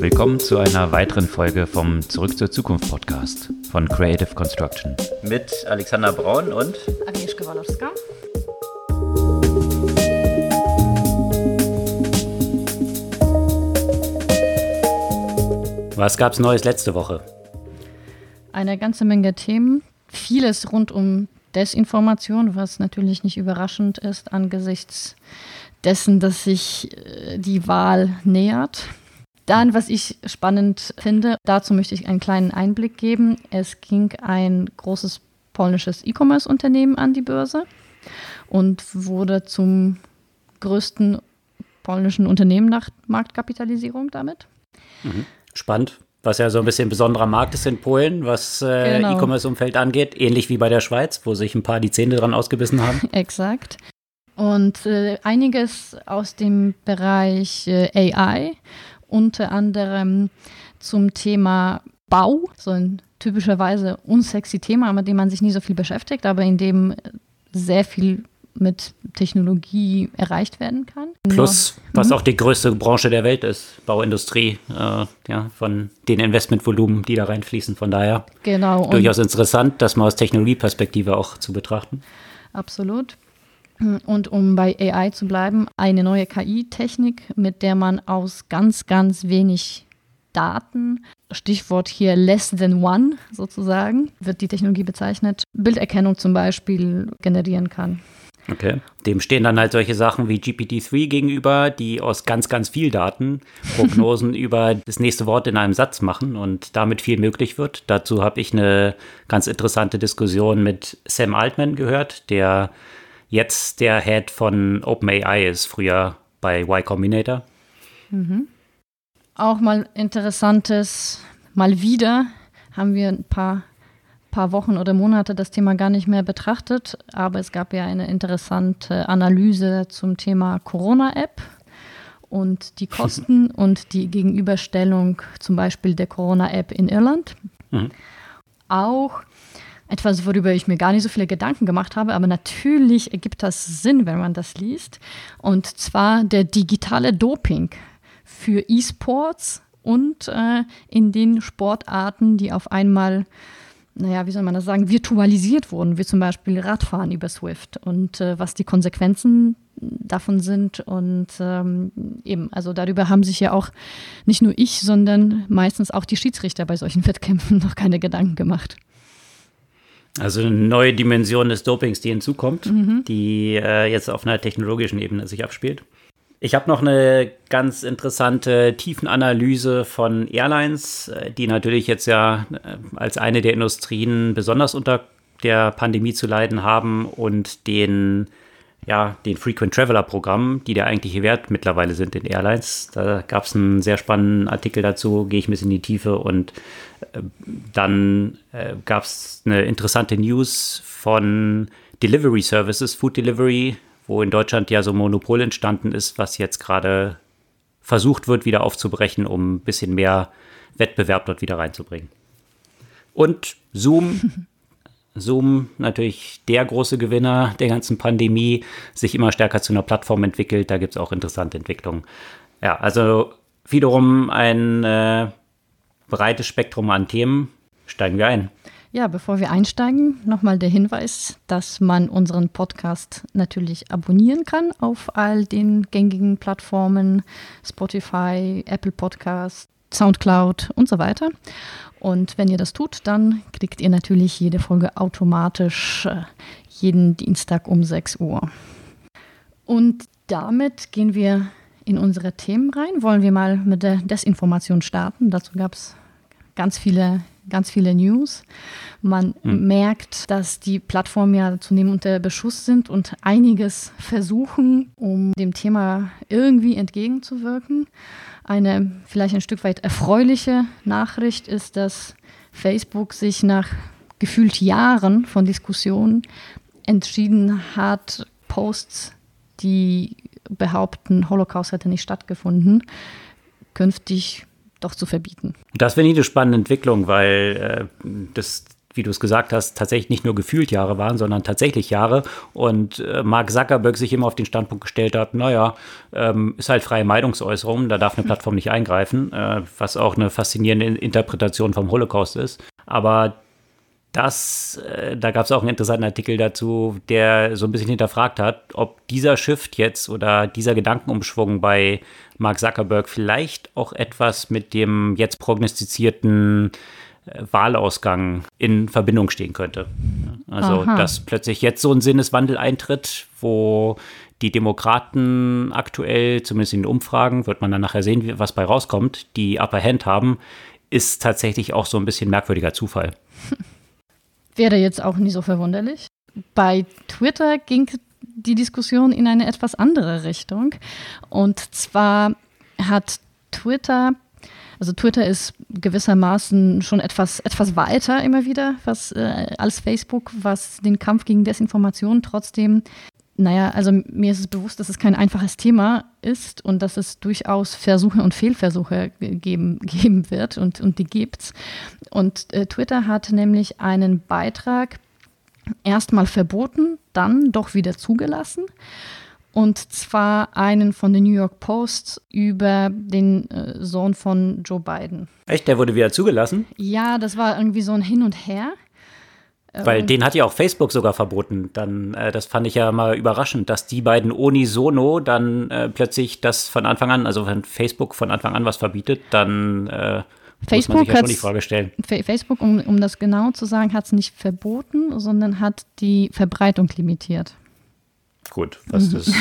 Willkommen zu einer weiteren Folge vom Zurück zur Zukunft Podcast von Creative Construction. Mit Alexander Braun und Agnieszka Walowska. Was gab es Neues letzte Woche? Eine ganze Menge Themen. Vieles rund um Desinformation, was natürlich nicht überraschend ist angesichts dessen, dass sich äh, die Wahl nähert. Dann, was ich spannend finde, dazu möchte ich einen kleinen Einblick geben. Es ging ein großes polnisches E-Commerce-Unternehmen an die Börse und wurde zum größten polnischen Unternehmen nach Marktkapitalisierung damit. Mhm. Spannend. Was ja so ein bisschen ein besonderer Markt ist in Polen, was äh, genau. E-Commerce-Umfeld angeht. Ähnlich wie bei der Schweiz, wo sich ein paar die Zähne dran ausgebissen haben. Exakt. Und äh, einiges aus dem Bereich äh, AI, unter anderem zum Thema Bau, so ein typischerweise unsexy Thema, mit dem man sich nie so viel beschäftigt, aber in dem sehr viel mit Technologie erreicht werden kann. Plus, was mhm. auch die größte Branche der Welt ist, Bauindustrie, äh, ja, von den Investmentvolumen, die da reinfließen. Von daher genau. durchaus interessant, das mal aus Technologieperspektive auch zu betrachten. Absolut. Und um bei AI zu bleiben, eine neue KI-Technik, mit der man aus ganz, ganz wenig Daten, Stichwort hier less than one sozusagen, wird die Technologie bezeichnet, Bilderkennung zum Beispiel generieren kann. Okay. Dem stehen dann halt solche Sachen wie GPT-3 gegenüber, die aus ganz, ganz viel Daten Prognosen über das nächste Wort in einem Satz machen und damit viel möglich wird. Dazu habe ich eine ganz interessante Diskussion mit Sam Altman gehört, der jetzt der Head von OpenAI ist, früher bei Y Combinator. Mhm. Auch mal interessantes, mal wieder haben wir ein paar paar Wochen oder Monate das Thema gar nicht mehr betrachtet, aber es gab ja eine interessante Analyse zum Thema Corona-App und die Kosten und die Gegenüberstellung zum Beispiel der Corona-App in Irland. Mhm. Auch etwas, worüber ich mir gar nicht so viele Gedanken gemacht habe, aber natürlich ergibt das Sinn, wenn man das liest. Und zwar der digitale Doping für E-Sports und äh, in den Sportarten, die auf einmal naja, wie soll man das sagen, virtualisiert wurden, wie zum Beispiel Radfahren über Swift und äh, was die Konsequenzen davon sind. Und ähm, eben, also darüber haben sich ja auch nicht nur ich, sondern meistens auch die Schiedsrichter bei solchen Wettkämpfen noch keine Gedanken gemacht. Also eine neue Dimension des Dopings, die hinzukommt, mhm. die äh, jetzt auf einer technologischen Ebene sich abspielt. Ich habe noch eine ganz interessante Tiefenanalyse von Airlines, äh, die natürlich jetzt ja äh, als eine der Industrien besonders unter der Pandemie zu leiden haben und den, ja, den Frequent Traveler Programm, die der eigentliche Wert mittlerweile sind in Airlines. Da gab es einen sehr spannenden Artikel dazu, gehe ich ein bisschen in die Tiefe und äh, dann äh, gab es eine interessante News von Delivery Services, Food Delivery, wo in Deutschland ja so ein Monopol entstanden ist, was jetzt gerade versucht wird, wieder aufzubrechen, um ein bisschen mehr Wettbewerb dort wieder reinzubringen. Und Zoom, Zoom natürlich der große Gewinner der ganzen Pandemie, sich immer stärker zu einer Plattform entwickelt. Da gibt es auch interessante Entwicklungen. Ja, also wiederum ein äh, breites Spektrum an Themen. Steigen wir ein. Ja, bevor wir einsteigen, nochmal der Hinweis, dass man unseren Podcast natürlich abonnieren kann auf all den gängigen Plattformen, Spotify, Apple Podcast, Soundcloud und so weiter. Und wenn ihr das tut, dann kriegt ihr natürlich jede Folge automatisch äh, jeden Dienstag um 6 Uhr. Und damit gehen wir in unsere Themen rein. Wollen wir mal mit der Desinformation starten? Dazu gab es ganz viele ganz viele News. Man mhm. merkt, dass die Plattformen ja zunehmend unter Beschuss sind und einiges versuchen, um dem Thema irgendwie entgegenzuwirken. Eine vielleicht ein Stück weit erfreuliche Nachricht ist, dass Facebook sich nach gefühlt Jahren von Diskussionen entschieden hat, Posts, die behaupten, Holocaust hätte nicht stattgefunden, künftig doch zu verbieten. Das finde ich eine spannende Entwicklung, weil äh, das wie du es gesagt hast, tatsächlich nicht nur gefühlt Jahre waren, sondern tatsächlich Jahre. Und äh, Mark Zuckerberg sich immer auf den Standpunkt gestellt hat, naja, ähm, ist halt freie Meinungsäußerung, da darf eine Plattform nicht eingreifen, äh, was auch eine faszinierende Interpretation vom Holocaust ist. Aber das, äh, da gab es auch einen interessanten Artikel dazu, der so ein bisschen hinterfragt hat, ob dieser Shift jetzt oder dieser Gedankenumschwung bei Mark Zuckerberg vielleicht auch etwas mit dem jetzt prognostizierten äh, Wahlausgang in Verbindung stehen könnte. Also, Aha. dass plötzlich jetzt so ein Sinneswandel eintritt, wo die Demokraten aktuell, zumindest in den Umfragen, wird man dann nachher sehen, was bei rauskommt, die Upper Hand haben, ist tatsächlich auch so ein bisschen merkwürdiger Zufall. Wäre jetzt auch nicht so verwunderlich. Bei Twitter ging die Diskussion in eine etwas andere Richtung. Und zwar hat Twitter, also Twitter ist gewissermaßen schon etwas, etwas weiter immer wieder was, äh, als Facebook, was den Kampf gegen Desinformation trotzdem naja, also mir ist es bewusst, dass es kein einfaches Thema ist und dass es durchaus Versuche und Fehlversuche geben, geben wird und, und die gibt's. Und äh, Twitter hat nämlich einen Beitrag erstmal verboten, dann doch wieder zugelassen. Und zwar einen von der New York Post über den äh, Sohn von Joe Biden. Echt? Der wurde wieder zugelassen? Ja, das war irgendwie so ein Hin und Her. Weil ähm. den hat ja auch Facebook sogar verboten. Dann, äh, das fand ich ja mal überraschend, dass die beiden unisono dann äh, plötzlich das von Anfang an, also wenn Facebook von Anfang an was verbietet, dann äh, muss man sich ja schon die Frage stellen. Facebook, um, um das genau zu sagen, hat es nicht verboten, sondern hat die Verbreitung limitiert. Gut, was das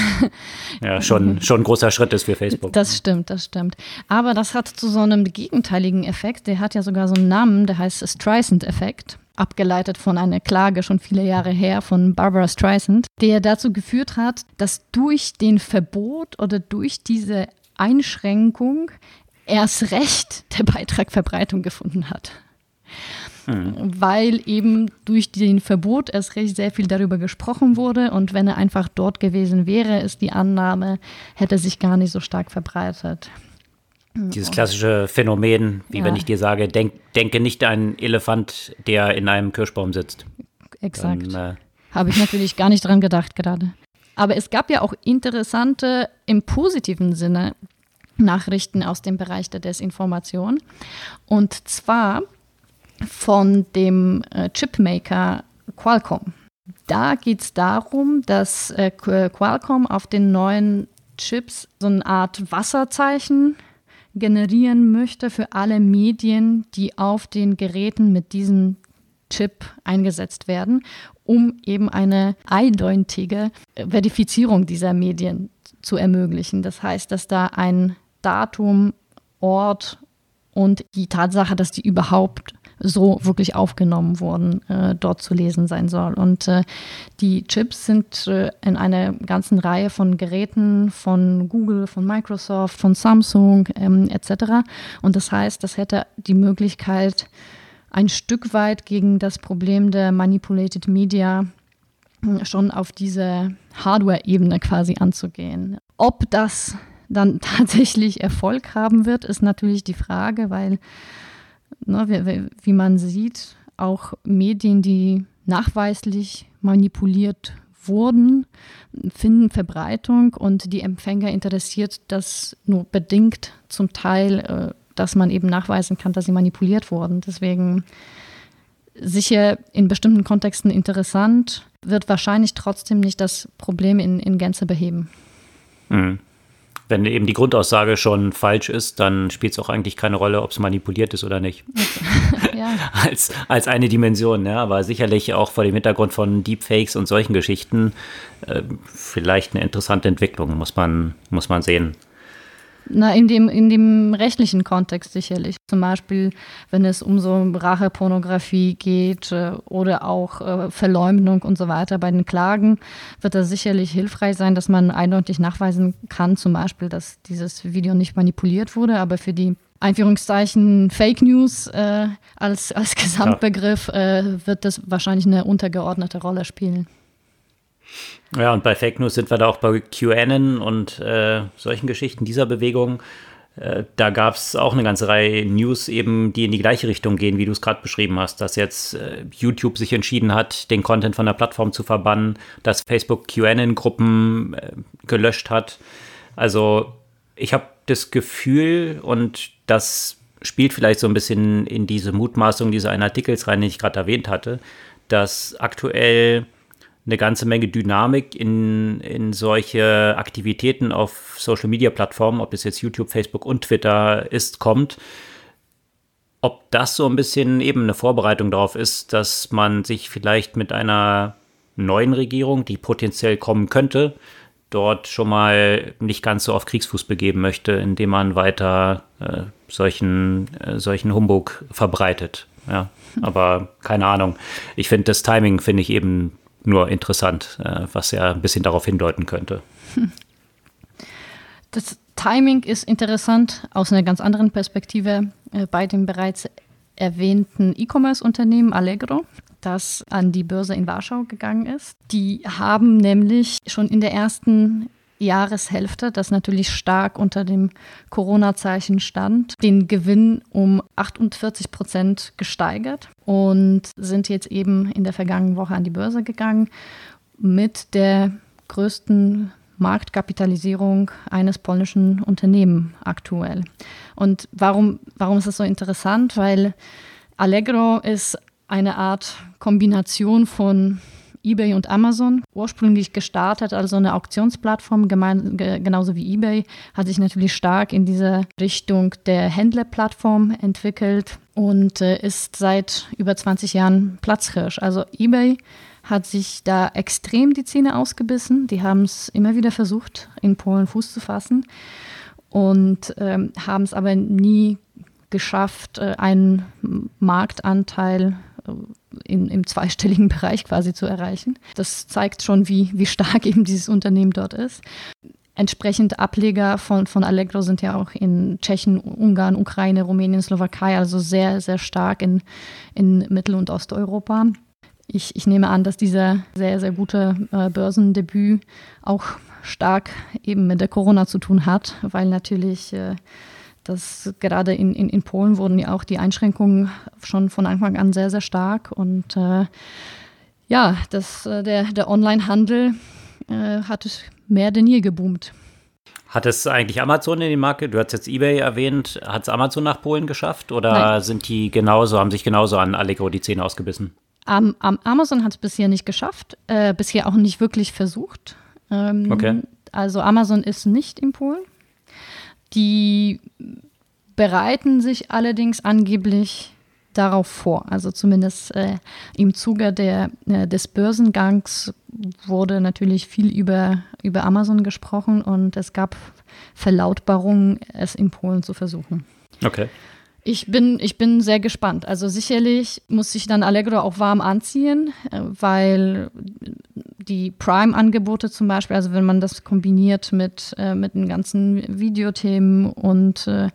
ja schon, schon ein großer Schritt ist für Facebook. Das stimmt, das stimmt. Aber das hat zu so einem gegenteiligen Effekt. Der hat ja sogar so einen Namen, der heißt Streisand-Effekt abgeleitet von einer Klage schon viele Jahre her von Barbara Streisand, der dazu geführt hat, dass durch den Verbot oder durch diese Einschränkung erst recht der Beitrag Verbreitung gefunden hat. Hm. Weil eben durch den Verbot erst recht sehr viel darüber gesprochen wurde und wenn er einfach dort gewesen wäre, ist die Annahme, hätte sich gar nicht so stark verbreitet. Dieses klassische Phänomen, wie ja. wenn ich dir sage, denk, denke nicht an einen Elefant, der in einem Kirschbaum sitzt. Exakt. Äh, Habe ich natürlich gar nicht dran gedacht gerade. Aber es gab ja auch interessante, im positiven Sinne, Nachrichten aus dem Bereich der Desinformation. Und zwar von dem äh, Chipmaker Qualcomm. Da geht es darum, dass äh, Qualcomm auf den neuen Chips so eine Art Wasserzeichen generieren möchte für alle Medien, die auf den Geräten mit diesem Chip eingesetzt werden, um eben eine eindeutige Verifizierung dieser Medien zu ermöglichen. Das heißt, dass da ein Datum, Ort und die Tatsache, dass die überhaupt so wirklich aufgenommen wurden, äh, dort zu lesen sein soll. Und äh, die Chips sind äh, in einer ganzen Reihe von Geräten von Google, von Microsoft, von Samsung ähm, etc. Und das heißt, das hätte die Möglichkeit, ein Stück weit gegen das Problem der Manipulated Media äh, schon auf diese Hardware-Ebene quasi anzugehen. Ob das dann tatsächlich Erfolg haben wird, ist natürlich die Frage, weil ne, wie, wie man sieht, auch Medien, die nachweislich manipuliert wurden, finden Verbreitung und die Empfänger interessiert das nur bedingt zum Teil, äh, dass man eben nachweisen kann, dass sie manipuliert wurden. Deswegen sicher in bestimmten Kontexten interessant, wird wahrscheinlich trotzdem nicht das Problem in, in Gänze beheben. Mhm wenn eben die Grundaussage schon falsch ist, dann spielt es auch eigentlich keine Rolle, ob es manipuliert ist oder nicht. ja. als, als eine Dimension, ja. Aber sicherlich auch vor dem Hintergrund von Deepfakes und solchen Geschichten äh, vielleicht eine interessante Entwicklung, muss man, muss man sehen. Na, in dem, in dem rechtlichen Kontext sicherlich. Zum Beispiel, wenn es um so Rachepornografie geht äh, oder auch äh, Verleumdung und so weiter bei den Klagen, wird das sicherlich hilfreich sein, dass man eindeutig nachweisen kann, zum Beispiel, dass dieses Video nicht manipuliert wurde, aber für die Einführungszeichen Fake News äh, als, als Gesamtbegriff äh, wird das wahrscheinlich eine untergeordnete Rolle spielen. Ja, und bei Fake News sind wir da auch bei QAnon und äh, solchen Geschichten dieser Bewegung. Äh, da gab es auch eine ganze Reihe News eben, die in die gleiche Richtung gehen, wie du es gerade beschrieben hast, dass jetzt äh, YouTube sich entschieden hat, den Content von der Plattform zu verbannen, dass Facebook QAnon-Gruppen äh, gelöscht hat. Also ich habe das Gefühl, und das spielt vielleicht so ein bisschen in diese Mutmaßung dieser einen Artikels rein, den ich gerade erwähnt hatte, dass aktuell eine ganze Menge Dynamik in, in solche Aktivitäten auf Social-Media-Plattformen, ob das jetzt YouTube, Facebook und Twitter ist, kommt. Ob das so ein bisschen eben eine Vorbereitung darauf ist, dass man sich vielleicht mit einer neuen Regierung, die potenziell kommen könnte, dort schon mal nicht ganz so auf Kriegsfuß begeben möchte, indem man weiter äh, solchen, äh, solchen Humbug verbreitet. Ja, aber keine Ahnung. Ich finde das Timing finde ich eben nur interessant, äh, was ja ein bisschen darauf hindeuten könnte. Das Timing ist interessant aus einer ganz anderen Perspektive äh, bei dem bereits erwähnten E-Commerce-Unternehmen Allegro, das an die Börse in Warschau gegangen ist. Die haben nämlich schon in der ersten Jahreshälfte, das natürlich stark unter dem Corona-Zeichen stand, den Gewinn um 48 Prozent gesteigert und sind jetzt eben in der vergangenen Woche an die Börse gegangen mit der größten Marktkapitalisierung eines polnischen Unternehmens aktuell. Und warum, warum ist das so interessant? Weil Allegro ist eine Art Kombination von eBay und Amazon. Ursprünglich gestartet, also eine Auktionsplattform, gemein, ge, genauso wie eBay, hat sich natürlich stark in diese Richtung der Händlerplattform entwickelt und äh, ist seit über 20 Jahren Platzhirsch. Also eBay hat sich da extrem die Zähne ausgebissen. Die haben es immer wieder versucht, in Polen Fuß zu fassen und ähm, haben es aber nie geschafft, äh, einen Marktanteil in, im zweistelligen Bereich quasi zu erreichen. Das zeigt schon, wie, wie stark eben dieses Unternehmen dort ist. Entsprechend Ableger von, von Allegro sind ja auch in Tschechien, Ungarn, Ukraine, Rumänien, Slowakei, also sehr, sehr stark in, in Mittel- und Osteuropa. Ich, ich nehme an, dass dieser sehr, sehr gute äh, Börsendebüt auch stark eben mit der Corona zu tun hat, weil natürlich äh, das gerade in, in, in Polen wurden ja auch die Einschränkungen schon von Anfang an sehr, sehr stark. Und äh, ja, das, äh, der, der Online-Handel äh, hat mehr denn je geboomt. Hat es eigentlich Amazon in die Marke? Du hast jetzt eBay erwähnt. Hat es Amazon nach Polen geschafft oder Nein. sind die genauso, haben sich genauso an Allegro die Zähne ausgebissen? Um, um, Amazon hat es bisher nicht geschafft, äh, bisher auch nicht wirklich versucht. Ähm, okay. Also Amazon ist nicht in Polen. Die bereiten sich allerdings angeblich darauf vor. Also zumindest äh, im Zuge der, äh, des Börsengangs wurde natürlich viel über, über Amazon gesprochen und es gab Verlautbarungen, es in Polen zu versuchen. Okay. Ich bin, ich bin sehr gespannt. Also sicherlich muss sich dann Allegro auch warm anziehen, äh, weil die Prime-Angebote zum Beispiel, also wenn man das kombiniert mit, äh, mit den ganzen Videothemen und, äh,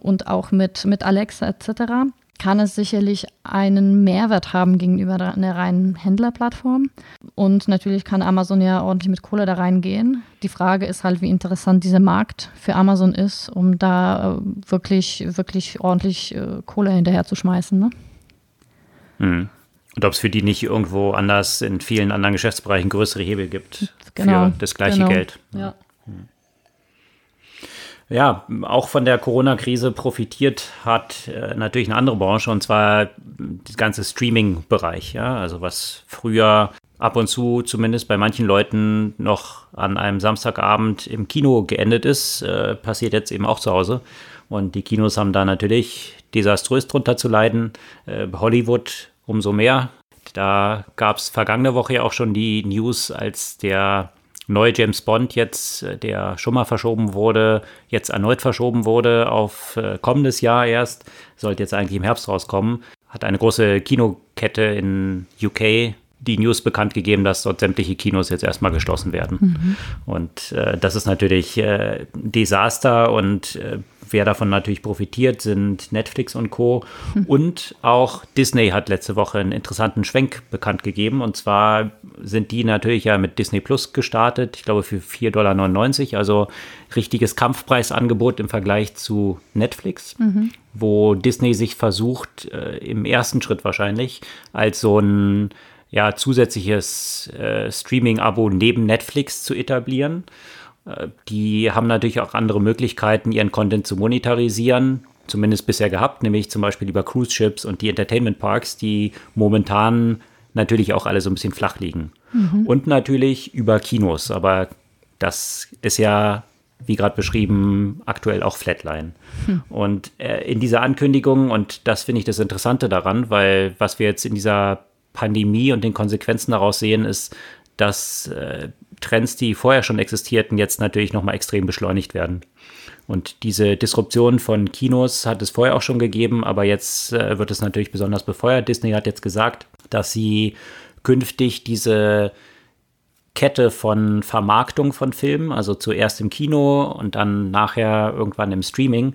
und auch mit, mit Alexa etc., kann es sicherlich einen Mehrwert haben gegenüber einer reinen Händlerplattform. Und natürlich kann Amazon ja ordentlich mit Kohle da reingehen. Die Frage ist halt, wie interessant dieser Markt für Amazon ist, um da äh, wirklich, wirklich ordentlich äh, Kohle hinterher zu schmeißen. Ne? Mhm. Und ob es für die nicht irgendwo anders in vielen anderen Geschäftsbereichen größere Hebel gibt genau, für das gleiche genau. Geld. Ja. Mhm. Ja, auch von der Corona-Krise profitiert hat äh, natürlich eine andere Branche und zwar das ganze Streaming-Bereich. Ja? Also was früher ab und zu zumindest bei manchen Leuten noch an einem Samstagabend im Kino geendet ist, äh, passiert jetzt eben auch zu Hause. Und die Kinos haben da natürlich desaströs drunter zu leiden. Äh, Hollywood umso mehr. Da gab es vergangene Woche ja auch schon die News, als der neue James Bond jetzt, äh, der schon mal verschoben wurde, jetzt erneut verschoben wurde auf äh, kommendes Jahr erst, sollte jetzt eigentlich im Herbst rauskommen, hat eine große Kinokette in UK die News bekannt gegeben, dass dort sämtliche Kinos jetzt erstmal geschlossen werden. Mhm. Und äh, das ist natürlich äh, Desaster und äh, wer davon natürlich profitiert, sind Netflix und Co. Mhm. Und auch Disney hat letzte Woche einen interessanten Schwenk bekannt gegeben. Und zwar sind die natürlich ja mit Disney Plus gestartet, ich glaube für 4,99 Dollar, also richtiges Kampfpreisangebot im Vergleich zu Netflix, mhm. wo Disney sich versucht, äh, im ersten Schritt wahrscheinlich, als so ein ja, zusätzliches äh, Streaming-Abo neben Netflix zu etablieren. Äh, die haben natürlich auch andere Möglichkeiten, ihren Content zu monetarisieren, zumindest bisher gehabt, nämlich zum Beispiel über Cruise Ships und die Entertainment Parks, die momentan natürlich auch alle so ein bisschen flach liegen. Mhm. Und natürlich über Kinos, aber das ist ja, wie gerade beschrieben, aktuell auch Flatline. Hm. Und äh, in dieser Ankündigung, und das finde ich das Interessante daran, weil was wir jetzt in dieser Pandemie und den Konsequenzen daraus sehen, ist, dass äh, Trends, die vorher schon existierten, jetzt natürlich nochmal extrem beschleunigt werden. Und diese Disruption von Kinos hat es vorher auch schon gegeben, aber jetzt äh, wird es natürlich besonders befeuert. Disney hat jetzt gesagt, dass sie künftig diese Kette von Vermarktung von Filmen, also zuerst im Kino und dann nachher irgendwann im Streaming,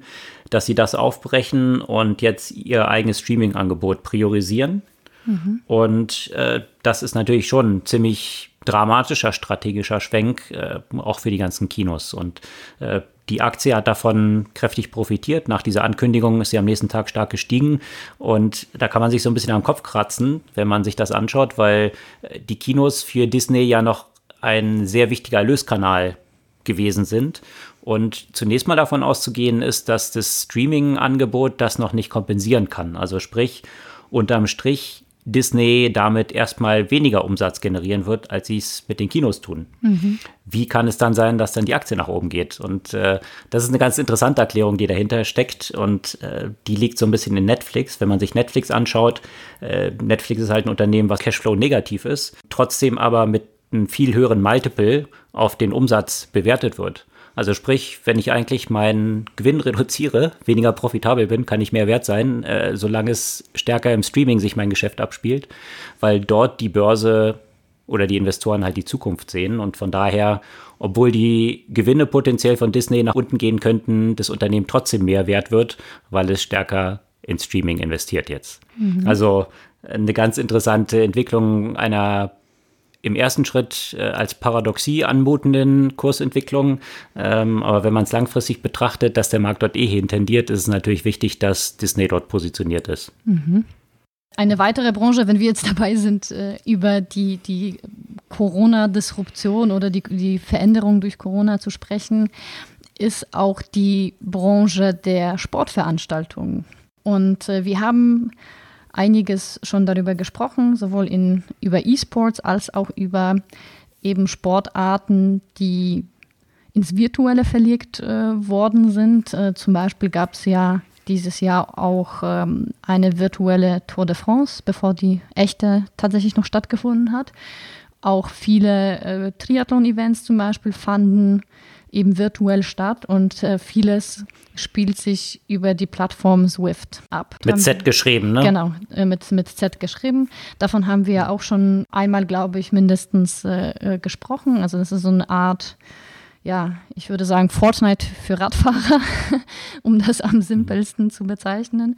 dass sie das aufbrechen und jetzt ihr eigenes Streaming-Angebot priorisieren Mhm. Und äh, das ist natürlich schon ein ziemlich dramatischer strategischer Schwenk, äh, auch für die ganzen Kinos. Und äh, die Aktie hat davon kräftig profitiert. Nach dieser Ankündigung ist sie am nächsten Tag stark gestiegen. Und da kann man sich so ein bisschen am Kopf kratzen, wenn man sich das anschaut, weil äh, die Kinos für Disney ja noch ein sehr wichtiger Erlöskanal gewesen sind. Und zunächst mal davon auszugehen ist, dass das Streaming-Angebot das noch nicht kompensieren kann. Also sprich, unterm Strich Disney damit erstmal weniger Umsatz generieren wird, als sie es mit den Kinos tun. Mhm. Wie kann es dann sein, dass dann die Aktie nach oben geht? Und äh, das ist eine ganz interessante Erklärung, die dahinter steckt und äh, die liegt so ein bisschen in Netflix. Wenn man sich Netflix anschaut, äh, Netflix ist halt ein Unternehmen, was Cashflow negativ ist, trotzdem aber mit einem viel höheren Multiple auf den Umsatz bewertet wird. Also sprich, wenn ich eigentlich meinen Gewinn reduziere, weniger profitabel bin, kann ich mehr wert sein, äh, solange es stärker im Streaming sich mein Geschäft abspielt, weil dort die Börse oder die Investoren halt die Zukunft sehen und von daher, obwohl die Gewinne potenziell von Disney nach unten gehen könnten, das Unternehmen trotzdem mehr wert wird, weil es stärker in Streaming investiert jetzt. Mhm. Also eine ganz interessante Entwicklung einer im ersten Schritt äh, als Paradoxie anmutenden Kursentwicklung. Ähm, aber wenn man es langfristig betrachtet, dass der Markt dort eh hin tendiert, ist es natürlich wichtig, dass Disney dort positioniert ist. Mhm. Eine weitere Branche, wenn wir jetzt dabei sind, äh, über die, die Corona-Disruption oder die, die Veränderung durch Corona zu sprechen, ist auch die Branche der Sportveranstaltungen. Und äh, wir haben einiges schon darüber gesprochen, sowohl in, über E-Sports als auch über eben Sportarten, die ins Virtuelle verlegt äh, worden sind. Äh, zum Beispiel gab es ja dieses Jahr auch ähm, eine virtuelle Tour de France, bevor die echte tatsächlich noch stattgefunden hat. Auch viele äh, Triathlon-Events zum Beispiel fanden eben virtuell statt und äh, vieles spielt sich über die Plattform Swift ab. Mit Z geschrieben, ne? Genau, äh, mit, mit Z geschrieben. Davon haben wir auch schon einmal, glaube ich, mindestens äh, äh, gesprochen. Also das ist so eine Art ja, ich würde sagen Fortnite für Radfahrer, um das am simpelsten zu bezeichnen.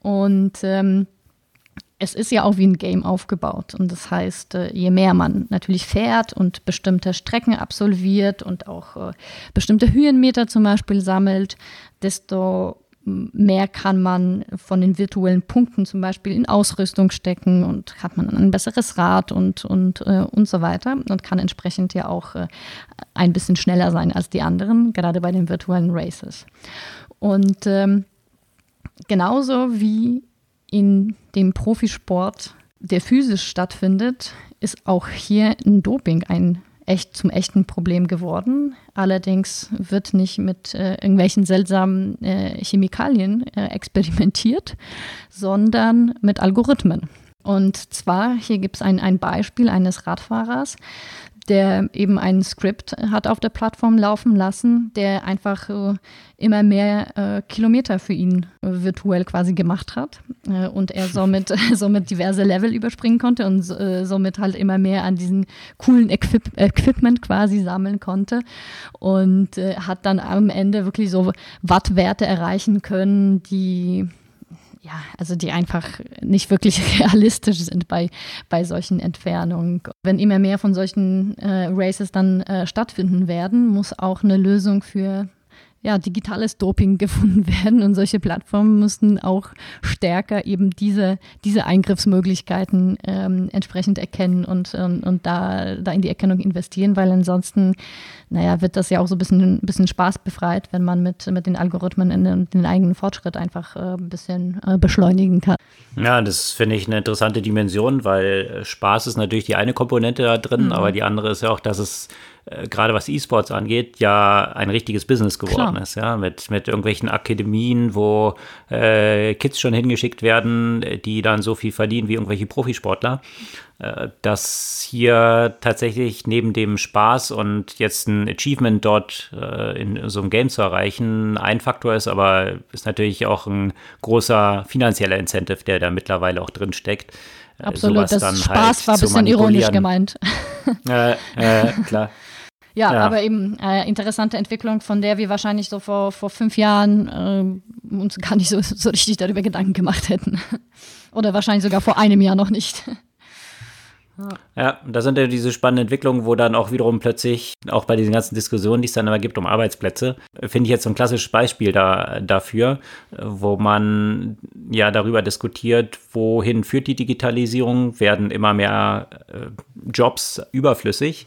Und ähm, es ist ja auch wie ein Game aufgebaut. Und das heißt, äh, je mehr man natürlich fährt und bestimmte Strecken absolviert und auch äh, bestimmte Höhenmeter zum Beispiel sammelt, desto mehr kann man von den virtuellen Punkten zum Beispiel in Ausrüstung stecken und hat man ein besseres Rad und, und, äh, und so weiter und kann entsprechend ja auch ein bisschen schneller sein als die anderen, gerade bei den virtuellen Races. Und ähm, genauso wie in dem Profisport, der physisch stattfindet, ist auch hier ein Doping ein echt zum echten Problem geworden. Allerdings wird nicht mit äh, irgendwelchen seltsamen äh, Chemikalien äh, experimentiert, sondern mit Algorithmen. Und zwar, hier gibt es ein, ein Beispiel eines Radfahrers, der eben ein Skript hat auf der Plattform laufen lassen, der einfach äh, immer mehr äh, Kilometer für ihn äh, virtuell quasi gemacht hat und er somit, somit diverse Level überspringen konnte und somit halt immer mehr an diesen coolen Equip Equipment quasi sammeln konnte und hat dann am Ende wirklich so Wattwerte erreichen können, die ja, also die einfach nicht wirklich realistisch sind bei, bei solchen Entfernungen. Wenn immer mehr von solchen äh, Races dann äh, stattfinden werden, muss auch eine Lösung für ja, digitales Doping gefunden werden und solche Plattformen müssten auch stärker eben diese, diese Eingriffsmöglichkeiten ähm, entsprechend erkennen und, und, und da, da in die Erkennung investieren, weil ansonsten, naja, wird das ja auch so ein bisschen, ein bisschen Spaß befreit, wenn man mit, mit den Algorithmen in den, den eigenen Fortschritt einfach äh, ein bisschen äh, beschleunigen kann. Ja, das finde ich eine interessante Dimension, weil Spaß ist natürlich die eine Komponente da drin, mhm. aber die andere ist ja auch, dass es äh, gerade was E-Sports angeht, ja ein richtiges Business geworden Klar. ist, ja, mit, mit irgendwelchen Akademien, wo äh, Kids schon hingeschickt werden, die dann so viel verdienen wie irgendwelche Profisportler. Äh, dass hier tatsächlich neben dem Spaß und jetzt ein Achievement dort äh, in so einem Game zu erreichen ein Faktor ist, aber ist natürlich auch ein großer finanzieller Incentive, der da mittlerweile auch drin steckt. Äh, Absolut, das Spaß halt war ein bisschen ironisch gemeint. Äh, äh, klar. Ja, ja, aber eben äh, interessante Entwicklung, von der wir wahrscheinlich so vor, vor fünf Jahren äh, uns gar nicht so, so richtig darüber Gedanken gemacht hätten. Oder wahrscheinlich sogar vor einem Jahr noch nicht. Ja, da sind ja diese spannenden Entwicklungen, wo dann auch wiederum plötzlich, auch bei diesen ganzen Diskussionen, die es dann immer gibt um Arbeitsplätze, finde ich jetzt so ein klassisches Beispiel da, dafür, wo man ja darüber diskutiert, wohin führt die Digitalisierung, werden immer mehr äh, Jobs überflüssig,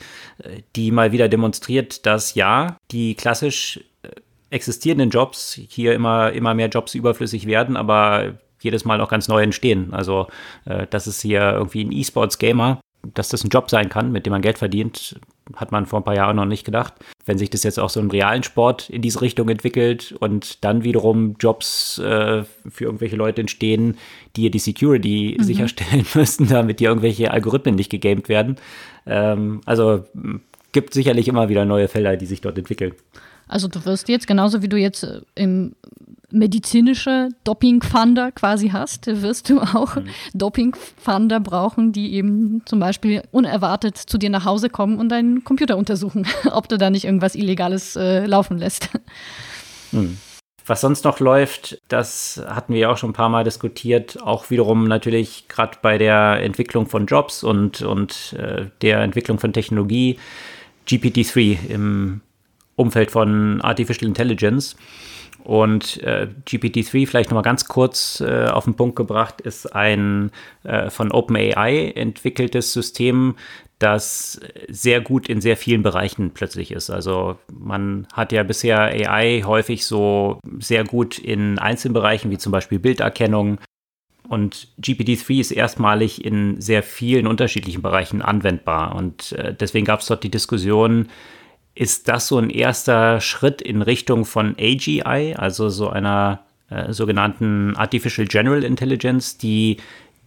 die mal wieder demonstriert, dass ja, die klassisch äh, existierenden Jobs hier immer, immer mehr Jobs überflüssig werden, aber jedes Mal auch ganz neu entstehen. Also, äh, dass es hier irgendwie ein E-Sports-Gamer, dass das ein Job sein kann, mit dem man Geld verdient, hat man vor ein paar Jahren noch nicht gedacht. Wenn sich das jetzt auch so im realen Sport in diese Richtung entwickelt und dann wiederum Jobs äh, für irgendwelche Leute entstehen, die die Security mhm. sicherstellen müssen, damit die irgendwelche Algorithmen nicht gegamed werden. Ähm, also gibt sicherlich immer wieder neue Felder, die sich dort entwickeln. Also du wirst jetzt genauso wie du jetzt äh, im medizinische Doping-Funder quasi hast, wirst du auch mhm. Doping-Funder brauchen, die eben zum Beispiel unerwartet zu dir nach Hause kommen und deinen Computer untersuchen, ob du da nicht irgendwas Illegales äh, laufen lässt. Mhm. Was sonst noch läuft, das hatten wir ja auch schon ein paar Mal diskutiert, auch wiederum natürlich gerade bei der Entwicklung von Jobs und, und äh, der Entwicklung von Technologie, GPT-3 im Umfeld von Artificial Intelligence. Und äh, GPT-3, vielleicht nochmal ganz kurz äh, auf den Punkt gebracht, ist ein äh, von OpenAI entwickeltes System, das sehr gut in sehr vielen Bereichen plötzlich ist. Also man hat ja bisher AI häufig so sehr gut in einzelnen Bereichen, wie zum Beispiel Bilderkennung. Und GPT-3 ist erstmalig in sehr vielen unterschiedlichen Bereichen anwendbar. Und äh, deswegen gab es dort die Diskussion, ist das so ein erster Schritt in Richtung von AGI, also so einer äh, sogenannten Artificial General Intelligence, die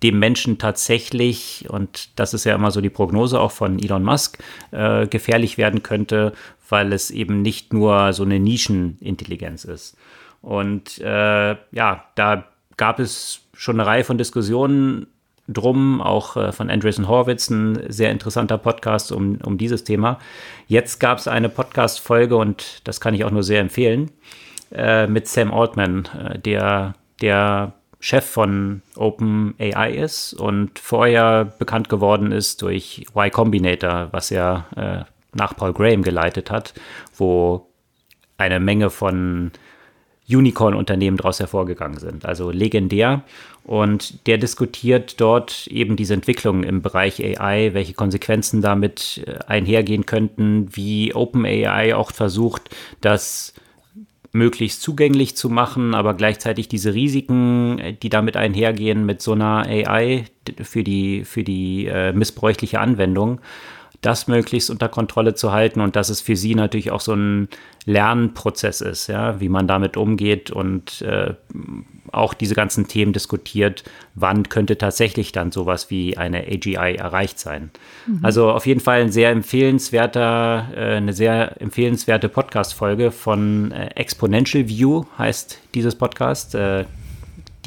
dem Menschen tatsächlich, und das ist ja immer so die Prognose auch von Elon Musk, äh, gefährlich werden könnte, weil es eben nicht nur so eine Nischenintelligenz ist. Und äh, ja, da gab es schon eine Reihe von Diskussionen drum, auch äh, von Andreessen Horwitz, ein sehr interessanter Podcast um, um dieses Thema. Jetzt gab es eine Podcast-Folge und das kann ich auch nur sehr empfehlen, äh, mit Sam Altman, äh, der, der Chef von OpenAI ist und vorher bekannt geworden ist durch Y Combinator, was er äh, nach Paul Graham geleitet hat, wo eine Menge von Unicorn-Unternehmen daraus hervorgegangen sind. Also legendär. Und der diskutiert dort eben diese Entwicklung im Bereich AI, welche Konsequenzen damit äh, einhergehen könnten, wie OpenAI auch versucht, das möglichst zugänglich zu machen, aber gleichzeitig diese Risiken, äh, die damit einhergehen mit so einer AI für die, für die äh, missbräuchliche Anwendung das möglichst unter Kontrolle zu halten und dass es für sie natürlich auch so ein Lernprozess ist, ja, wie man damit umgeht und äh, auch diese ganzen Themen diskutiert, wann könnte tatsächlich dann sowas wie eine AGI erreicht sein. Mhm. Also auf jeden Fall ein sehr empfehlenswerter, äh, eine sehr empfehlenswerte Podcast-Folge von äh, Exponential View heißt dieses Podcast.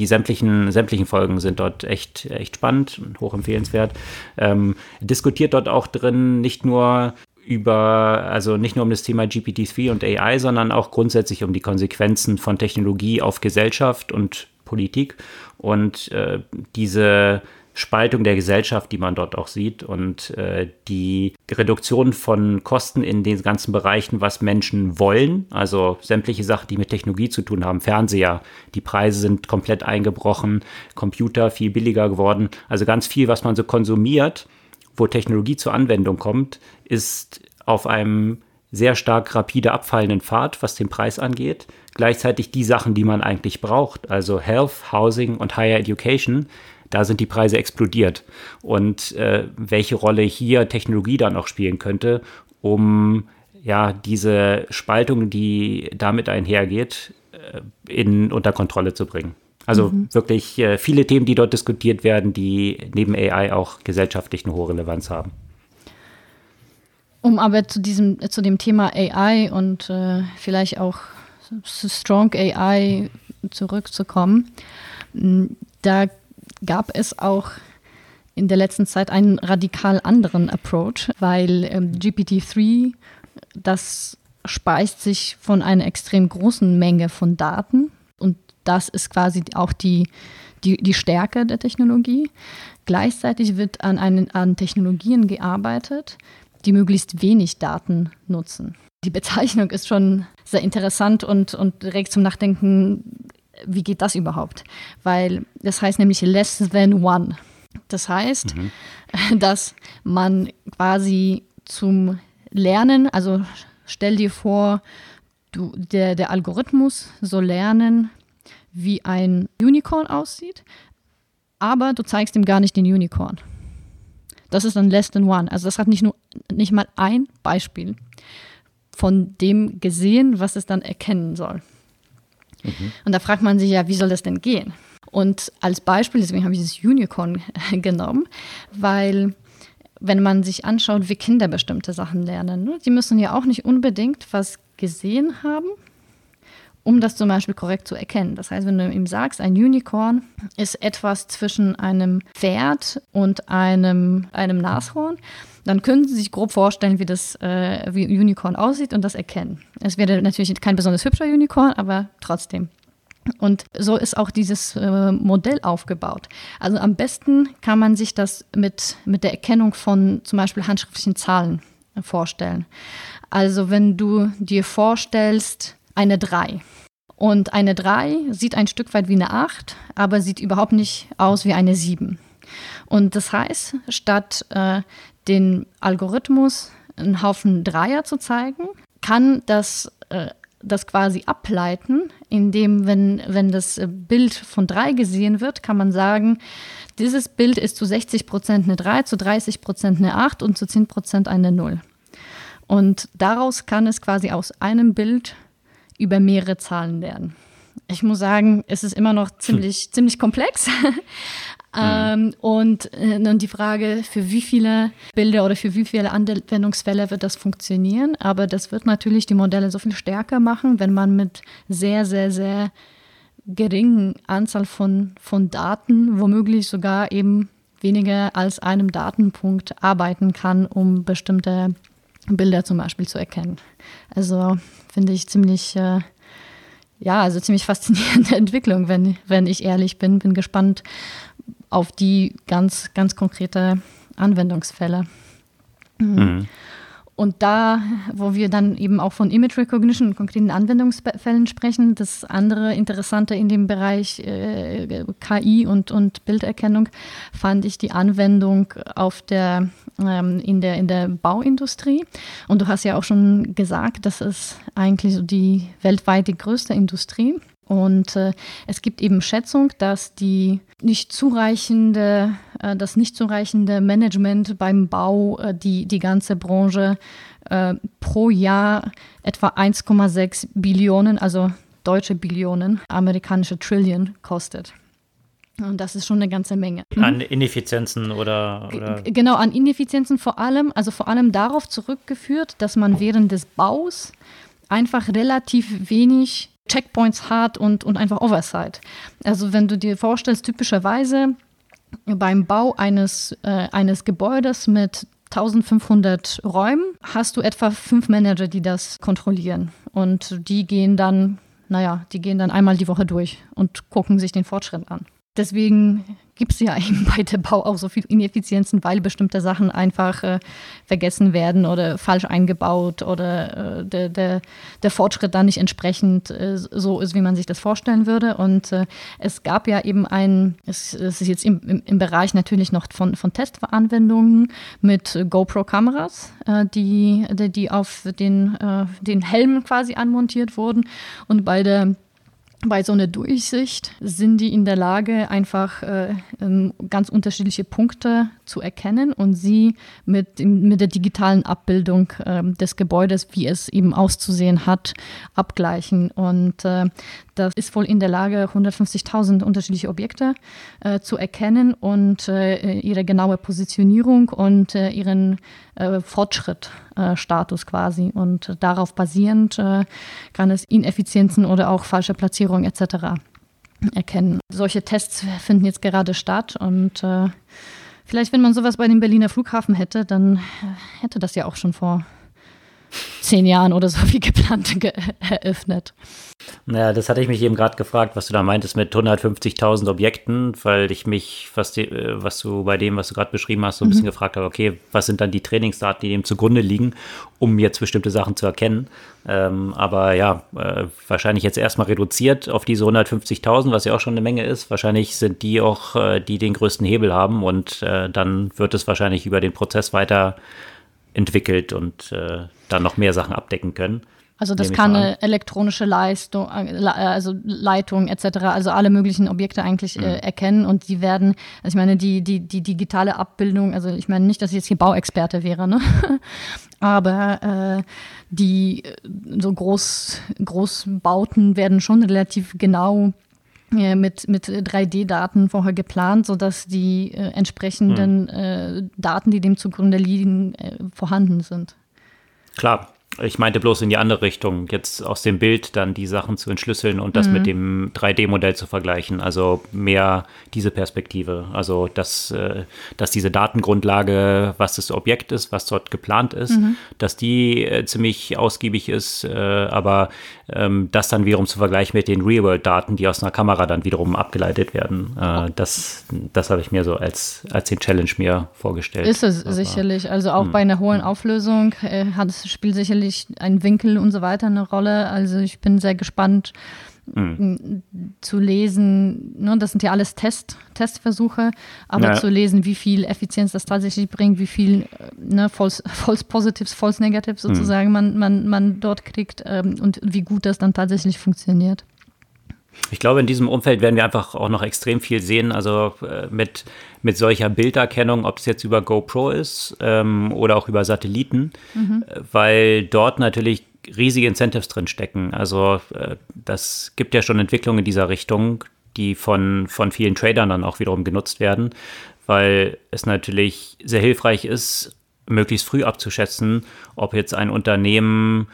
Die sämtlichen, sämtlichen Folgen sind dort echt, echt spannend und hoch empfehlenswert. Ähm, diskutiert dort auch drin nicht nur über, also nicht nur um das Thema GPT-3 und AI, sondern auch grundsätzlich um die Konsequenzen von Technologie auf Gesellschaft und Politik und äh, diese Spaltung der Gesellschaft, die man dort auch sieht und äh, die Reduktion von Kosten in den ganzen Bereichen, was Menschen wollen, also sämtliche Sachen, die mit Technologie zu tun haben, Fernseher, die Preise sind komplett eingebrochen, Computer viel billiger geworden, also ganz viel, was man so konsumiert, wo Technologie zur Anwendung kommt, ist auf einem sehr stark rapide abfallenden Pfad, was den Preis angeht. Gleichzeitig die Sachen, die man eigentlich braucht, also Health, Housing und Higher Education, da sind die Preise explodiert. Und äh, welche Rolle hier Technologie dann auch spielen könnte, um ja diese Spaltung, die damit einhergeht, äh, in, unter Kontrolle zu bringen. Also mhm. wirklich äh, viele Themen, die dort diskutiert werden, die neben AI auch gesellschaftlich eine hohe Relevanz haben. Um aber zu diesem, zu dem Thema AI und äh, vielleicht auch Strong AI zurückzukommen, da gab es auch in der letzten Zeit einen radikal anderen Approach, weil ähm, GPT-3, das speist sich von einer extrem großen Menge von Daten und das ist quasi auch die, die, die Stärke der Technologie. Gleichzeitig wird an, einen, an Technologien gearbeitet, die möglichst wenig Daten nutzen. Die Bezeichnung ist schon sehr interessant und, und regt zum Nachdenken, wie geht das überhaupt? Weil das heißt nämlich less than one. Das heißt, mhm. dass man quasi zum Lernen, also stell dir vor, du, der, der Algorithmus soll lernen, wie ein Unicorn aussieht, aber du zeigst ihm gar nicht den Unicorn. Das ist dann less than one. Also das hat nicht nur nicht mal ein Beispiel von dem gesehen, was es dann erkennen soll. Mhm. Und da fragt man sich ja, wie soll das denn gehen? Und als Beispiel, deswegen habe ich dieses Unicorn genommen, weil wenn man sich anschaut, wie Kinder bestimmte Sachen lernen, ne, die müssen ja auch nicht unbedingt was gesehen haben, um das zum Beispiel korrekt zu erkennen. Das heißt, wenn du ihm sagst, ein Unicorn ist etwas zwischen einem Pferd und einem, einem Nashorn, dann können Sie sich grob vorstellen, wie das äh, wie Unicorn aussieht und das erkennen. Es wäre natürlich kein besonders hübscher Unicorn, aber trotzdem. Und so ist auch dieses äh, Modell aufgebaut. Also am besten kann man sich das mit, mit der Erkennung von zum Beispiel handschriftlichen Zahlen vorstellen. Also wenn du dir vorstellst, eine 3. Und eine 3 sieht ein Stück weit wie eine 8, aber sieht überhaupt nicht aus wie eine 7. Und das heißt, statt äh, den Algorithmus einen Haufen Dreier zu zeigen, kann das, äh, das quasi ableiten, indem, wenn, wenn das Bild von 3 gesehen wird, kann man sagen, dieses Bild ist zu 60 Prozent eine 3, zu 30 Prozent eine 8 und zu 10 Prozent eine 0. Und daraus kann es quasi aus einem Bild über mehrere Zahlen lernen. Ich muss sagen, es ist immer noch ziemlich, hm. ziemlich komplex, ähm, und, äh, und die Frage, für wie viele Bilder oder für wie viele Anwendungsfälle wird das funktionieren. Aber das wird natürlich die Modelle so viel stärker machen, wenn man mit sehr, sehr, sehr geringen Anzahl von, von Daten, womöglich sogar eben weniger als einem Datenpunkt arbeiten kann, um bestimmte Bilder zum Beispiel zu erkennen. Also finde ich ziemlich, äh, ja, also ziemlich faszinierende Entwicklung, wenn, wenn ich ehrlich bin. Bin gespannt, auf die ganz, ganz konkrete Anwendungsfälle. Mhm. mhm. Und da, wo wir dann eben auch von Image Recognition und konkreten Anwendungsfällen sprechen, das andere Interessante in dem Bereich äh, KI und, und Bilderkennung fand ich die Anwendung auf der, ähm, in, der, in der Bauindustrie. Und du hast ja auch schon gesagt, das ist eigentlich so die weltweit die größte Industrie. Und äh, es gibt eben Schätzung, dass die nicht zureichende, äh, das nicht zureichende Management beim Bau äh, die, die ganze Branche äh, pro Jahr etwa 1,6 Billionen, also deutsche Billionen, amerikanische Trillion kostet. Und das ist schon eine ganze Menge. Mhm. An Ineffizienzen oder, oder, Genau, an Ineffizienzen vor allem, also vor allem darauf zurückgeführt, dass man während des Baus einfach relativ wenig Checkpoints hat und, und einfach Oversight. Also wenn du dir vorstellst, typischerweise beim Bau eines, äh, eines Gebäudes mit 1500 Räumen hast du etwa fünf Manager, die das kontrollieren. Und die gehen dann, naja, die gehen dann einmal die Woche durch und gucken sich den Fortschritt an. Deswegen gibt es ja eben bei der Bau auch so viel Ineffizienzen, weil bestimmte Sachen einfach äh, vergessen werden oder falsch eingebaut oder äh, der, der, der Fortschritt dann nicht entsprechend äh, so ist, wie man sich das vorstellen würde. Und äh, es gab ja eben ein, es, es ist jetzt im, im, im, Bereich natürlich noch von, von Testanwendungen mit GoPro-Kameras, äh, die, die auf den, äh, den Helm quasi anmontiert wurden. Und bei der bei so einer Durchsicht sind die in der Lage, einfach äh, ähm, ganz unterschiedliche Punkte zu erkennen und sie mit, mit der digitalen Abbildung äh, des Gebäudes, wie es eben auszusehen hat, abgleichen. Und äh, das ist wohl in der Lage, 150.000 unterschiedliche Objekte äh, zu erkennen und äh, ihre genaue Positionierung und äh, ihren äh, Fortschrittstatus quasi. Und darauf basierend kann es Ineffizienzen oder auch falsche Platzierung etc. erkennen. Solche Tests finden jetzt gerade statt und äh, vielleicht, wenn man sowas bei dem Berliner Flughafen hätte, dann hätte das ja auch schon vor zehn Jahren oder so wie geplant ge eröffnet. Naja, das hatte ich mich eben gerade gefragt, was du da meintest mit 150.000 Objekten, weil ich mich, was, die, äh, was du bei dem, was du gerade beschrieben hast, so ein mhm. bisschen gefragt habe, okay, was sind dann die Trainingsdaten, die dem zugrunde liegen, um jetzt bestimmte Sachen zu erkennen. Ähm, aber ja, äh, wahrscheinlich jetzt erstmal reduziert auf diese 150.000, was ja auch schon eine Menge ist. Wahrscheinlich sind die auch, äh, die den größten Hebel haben und äh, dann wird es wahrscheinlich über den Prozess weiter entwickelt und äh, dann noch mehr Sachen abdecken können. Also das kann eine elektronische Leistung, äh, also Leitung etc., also alle möglichen Objekte eigentlich mhm. äh, erkennen und die werden, also ich meine, die, die, die digitale Abbildung, also ich meine nicht, dass ich jetzt hier Bauexperte wäre, ne? aber äh, die so Groß, Großbauten werden schon relativ genau äh, mit, mit 3D-Daten vorher geplant, sodass die äh, entsprechenden mhm. Daten, die dem zugrunde liegen, vorhanden sind. Klar, ich meinte bloß in die andere Richtung, jetzt aus dem Bild dann die Sachen zu entschlüsseln und das mhm. mit dem 3D-Modell zu vergleichen. Also mehr diese Perspektive. Also, dass, äh, dass diese Datengrundlage, was das Objekt ist, was dort geplant ist, mhm. dass die äh, ziemlich ausgiebig ist, äh, aber ähm, das dann wiederum zu vergleichen mit den Real-World-Daten, die aus einer Kamera dann wiederum abgeleitet werden. das das habe ich mir so als, als den Challenge mir vorgestellt. Ist es aber, sicherlich. Also auch mh. bei einer hohen Auflösung hat das Spiel sicherlich sicherlich ein Winkel und so weiter eine Rolle. Also ich bin sehr gespannt mhm. zu lesen. Ne, das sind ja alles Test, Testversuche, aber ja. zu lesen, wie viel Effizienz das tatsächlich bringt, wie viel ne, False, False Positives, False Negatives mhm. sozusagen mhm. man, man, man dort kriegt ähm, und wie gut das dann tatsächlich funktioniert. Ich glaube, in diesem Umfeld werden wir einfach auch noch extrem viel sehen. Also äh, mit, mit solcher Bilderkennung, ob es jetzt über GoPro ist ähm, oder auch über Satelliten, mhm. Äh, weil dort natürlich riesige Incentives drin stecken. Also äh, das gibt ja schon Entwicklungen in dieser Richtung, die von, von vielen Tradern dann auch wiederum genutzt werden, weil es natürlich sehr hilfreich ist, möglichst früh abzuschätzen, ob jetzt ein Unternehmen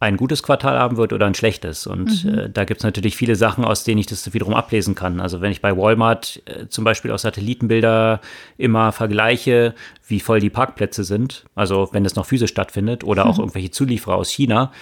ein gutes Quartal haben wird oder ein schlechtes. Und mhm. äh, da gibt es natürlich viele Sachen, aus denen ich das wiederum ablesen kann. Also wenn ich bei Walmart äh, zum Beispiel aus Satellitenbilder immer vergleiche, wie voll die Parkplätze sind, also wenn es noch physisch stattfindet, oder auch mhm. irgendwelche Zulieferer aus China,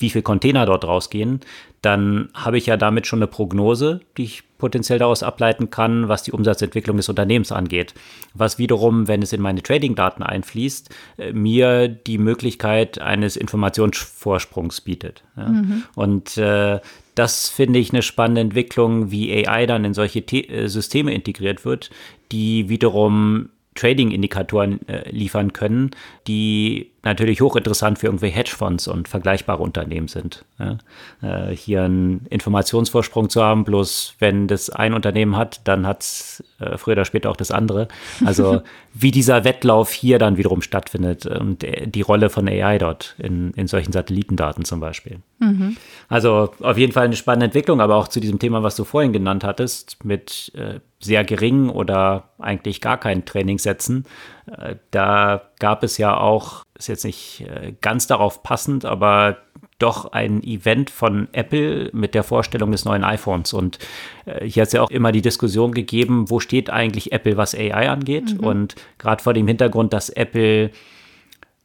wie viele Container dort rausgehen, dann habe ich ja damit schon eine Prognose, die ich potenziell daraus ableiten kann, was die Umsatzentwicklung des Unternehmens angeht. Was wiederum, wenn es in meine Trading-Daten einfließt, äh, mir die Möglichkeit eines Informationsvorsprungs bietet. Ja. Mhm. Und äh, das finde ich eine spannende Entwicklung, wie AI dann in solche The äh, Systeme integriert wird, die wiederum Trading-Indikatoren äh, liefern können, die natürlich hochinteressant für irgendwelche Hedgefonds und vergleichbare Unternehmen sind. Ja? Äh, hier einen Informationsvorsprung zu haben, bloß wenn das ein Unternehmen hat, dann hat es äh, früher oder später auch das andere. Also wie dieser Wettlauf hier dann wiederum stattfindet und äh, die Rolle von AI dort in, in solchen Satellitendaten zum Beispiel. Mhm. Also auf jeden Fall eine spannende Entwicklung, aber auch zu diesem Thema, was du vorhin genannt hattest, mit äh, sehr geringen oder eigentlich gar keinen Trainingssätzen. Äh, da gab es ja auch, ist jetzt nicht äh, ganz darauf passend, aber doch ein Event von Apple mit der Vorstellung des neuen iPhones. Und äh, hier hat es ja auch immer die Diskussion gegeben, wo steht eigentlich Apple, was AI angeht. Mhm. Und gerade vor dem Hintergrund, dass Apple,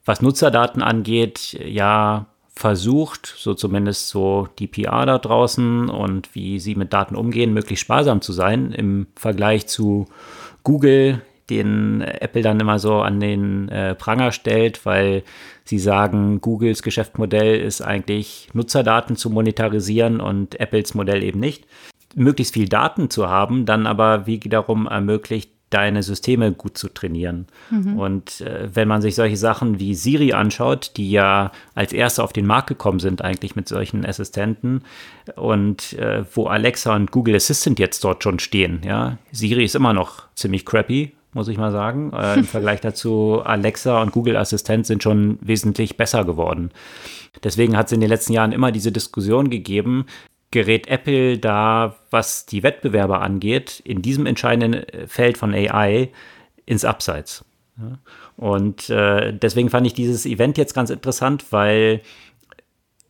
was Nutzerdaten angeht, ja versucht, so zumindest so die PR da draußen und wie sie mit Daten umgehen, möglichst sparsam zu sein im Vergleich zu Google, den Apple dann immer so an den äh, Pranger stellt, weil sie sagen, Googles Geschäftsmodell ist eigentlich Nutzerdaten zu monetarisieren und Apples Modell eben nicht. Möglichst viel Daten zu haben, dann aber wiederum ermöglicht, deine Systeme gut zu trainieren. Mhm. Und äh, wenn man sich solche Sachen wie Siri anschaut, die ja als erste auf den Markt gekommen sind, eigentlich mit solchen Assistenten, und äh, wo Alexa und Google Assistant jetzt dort schon stehen, ja, Siri ist immer noch ziemlich crappy, muss ich mal sagen. Äh, Im Vergleich dazu, Alexa und Google Assistent sind schon wesentlich besser geworden. Deswegen hat es in den letzten Jahren immer diese Diskussion gegeben, gerät Apple da, was die Wettbewerber angeht, in diesem entscheidenden äh, Feld von AI ins Abseits. Und äh, deswegen fand ich dieses Event jetzt ganz interessant, weil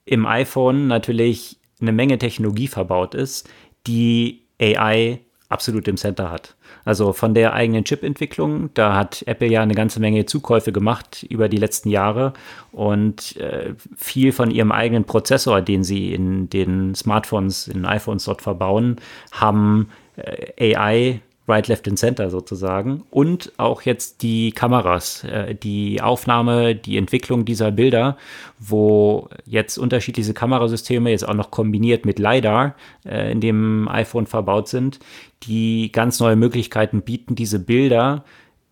im iPhone natürlich eine Menge Technologie verbaut ist, die AI absolut im Center hat. Also von der eigenen Chip-Entwicklung, da hat Apple ja eine ganze Menge Zukäufe gemacht über die letzten Jahre und äh, viel von ihrem eigenen Prozessor, den sie in den Smartphones, in iPhones dort verbauen, haben äh, AI Right, Left and Center sozusagen. Und auch jetzt die Kameras, äh, die Aufnahme, die Entwicklung dieser Bilder, wo jetzt unterschiedliche Kamerasysteme jetzt auch noch kombiniert mit LiDAR äh, in dem iPhone verbaut sind, die ganz neue Möglichkeiten bieten, diese Bilder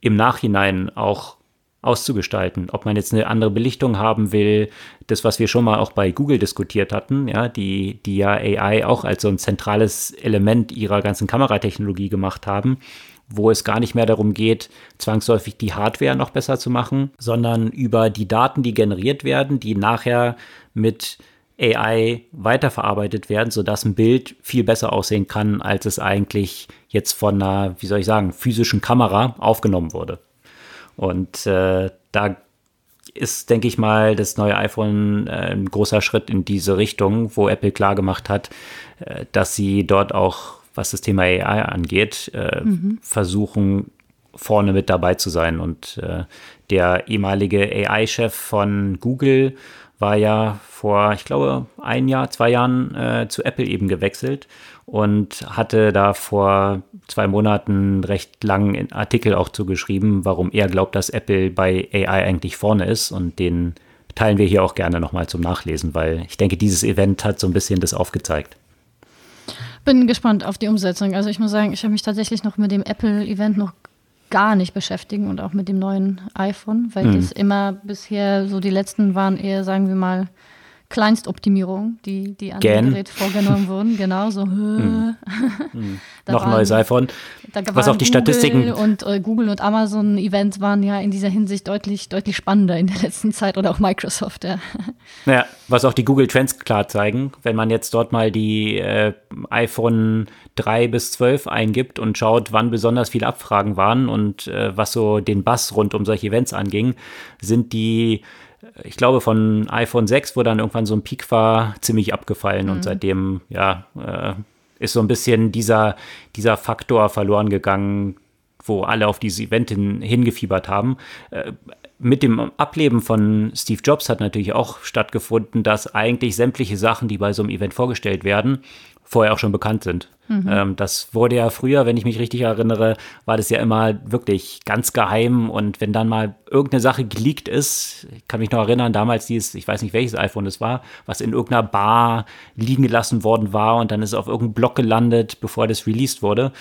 im Nachhinein auch auszugestalten. Ob man jetzt eine andere Belichtung haben will, das, was wir schon mal auch bei Google diskutiert hatten, ja, die, die ja AI auch als so ein zentrales Element ihrer ganzen Kameratechnologie gemacht haben, wo es gar nicht mehr darum geht, zwangsläufig die Hardware noch besser zu machen, sondern über die Daten, die generiert werden, die nachher mit AI weiterverarbeitet werden, sodass ein Bild viel besser aussehen kann, als es eigentlich jetzt von einer, wie soll ich sagen, physischen Kamera aufgenommen wurde. Und äh, da ist, denke ich mal, das neue iPhone äh, ein großer Schritt in diese Richtung, wo Apple klar gemacht hat, äh, dass sie dort auch, was das Thema AI angeht, äh, mhm. versuchen, vorne mit dabei zu sein. Und der ehemalige AI-Chef von Google war ja vor, ich glaube, ein Jahr, zwei Jahren zu Apple eben gewechselt und hatte da vor zwei Monaten recht langen Artikel auch zugeschrieben, warum er glaubt, dass Apple bei AI eigentlich vorne ist und den teilen wir hier auch gerne nochmal zum Nachlesen, weil ich denke, dieses Event hat so ein bisschen das aufgezeigt. Bin gespannt auf die Umsetzung. Also ich muss sagen, ich habe mich tatsächlich noch mit dem Apple-Event noch gar nicht beschäftigen und auch mit dem neuen iPhone, weil mhm. das immer bisher so die letzten waren eher, sagen wir mal, Kleinstoptimierung, die, die an dem Gerät vorgenommen wurden. Genau, so. Hm. Noch ein neues iPhone. was auch die Google Statistiken. Und äh, Google und Amazon Events waren ja in dieser Hinsicht deutlich, deutlich spannender in der letzten Zeit oder auch Microsoft, ja. Ja, was auch die Google Trends klar zeigen, wenn man jetzt dort mal die äh, iPhone 3 bis 12 eingibt und schaut, wann besonders viele Abfragen waren und äh, was so den Bass rund um solche Events anging, sind die ich glaube, von iPhone 6, wo dann irgendwann so ein Peak war, ziemlich abgefallen. Mhm. Und seitdem, ja, äh, ist so ein bisschen dieser, dieser Faktor verloren gegangen, wo alle auf dieses Event hin, hingefiebert haben. Äh, mit dem Ableben von Steve Jobs hat natürlich auch stattgefunden, dass eigentlich sämtliche Sachen, die bei so einem Event vorgestellt werden, vorher auch schon bekannt sind. Mhm. Ähm, das wurde ja früher, wenn ich mich richtig erinnere, war das ja immer wirklich ganz geheim. Und wenn dann mal irgendeine Sache geleakt ist, ich kann mich noch erinnern, damals dieses, ich weiß nicht welches iPhone es war, was in irgendeiner Bar liegen gelassen worden war und dann ist es auf irgendeinem Block gelandet, bevor das released wurde,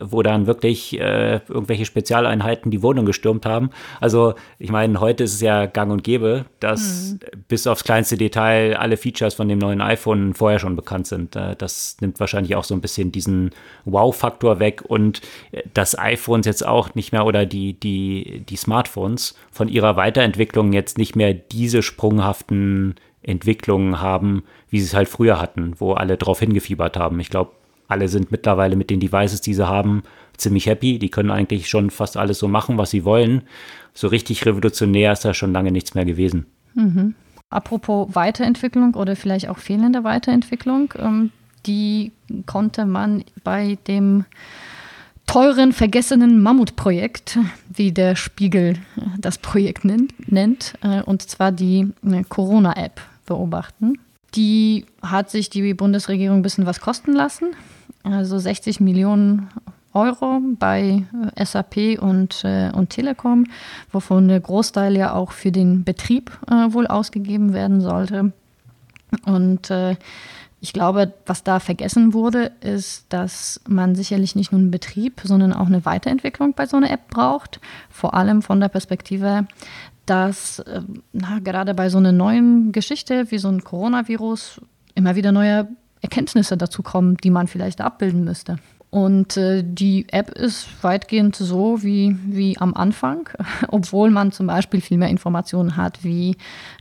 wo dann wirklich äh, irgendwelche Spezialeinheiten die Wohnung gestürmt haben. Also ich meine, heute ist es ja gang und gäbe, dass mhm. bis aufs kleinste Detail alle Features von dem neuen iPhone vorher schon bekannt sind. Äh, das nimmt wahrscheinlich auch so ein bisschen diesen Wow-Faktor weg und äh, das iPhones jetzt auch nicht mehr oder die, die, die Smartphones von ihrer Weiterentwicklung jetzt nicht mehr diese sprunghaften Entwicklungen haben, wie sie es halt früher hatten, wo alle drauf hingefiebert haben. Ich glaube, alle sind mittlerweile mit den Devices, die sie haben, ziemlich happy. Die können eigentlich schon fast alles so machen, was sie wollen. So richtig revolutionär ist da schon lange nichts mehr gewesen. Mhm. Apropos Weiterentwicklung oder vielleicht auch fehlende Weiterentwicklung, ähm, die konnte man bei dem teuren, vergessenen Mammutprojekt, wie der Spiegel das Projekt nennt, äh, und zwar die äh, Corona-App beobachten. Die hat sich die Bundesregierung ein bisschen was kosten lassen, also 60 Millionen Euro bei äh, SAP und, und Telekom, wovon der Großteil ja auch für den Betrieb wohl ausgegeben werden sollte. Und äh, ich glaube, was da vergessen wurde, ist, dass man sicherlich nicht nur einen Betrieb, sondern auch eine Weiterentwicklung bei so einer App braucht. Vor allem von der Perspektive, dass äh, na, gerade bei so einer neuen Geschichte wie so ein Coronavirus immer wieder neue Erkenntnisse dazu kommen, die man vielleicht abbilden müsste. Und äh, die App ist weitgehend so wie, wie am Anfang, obwohl man zum Beispiel viel mehr Informationen hat, wie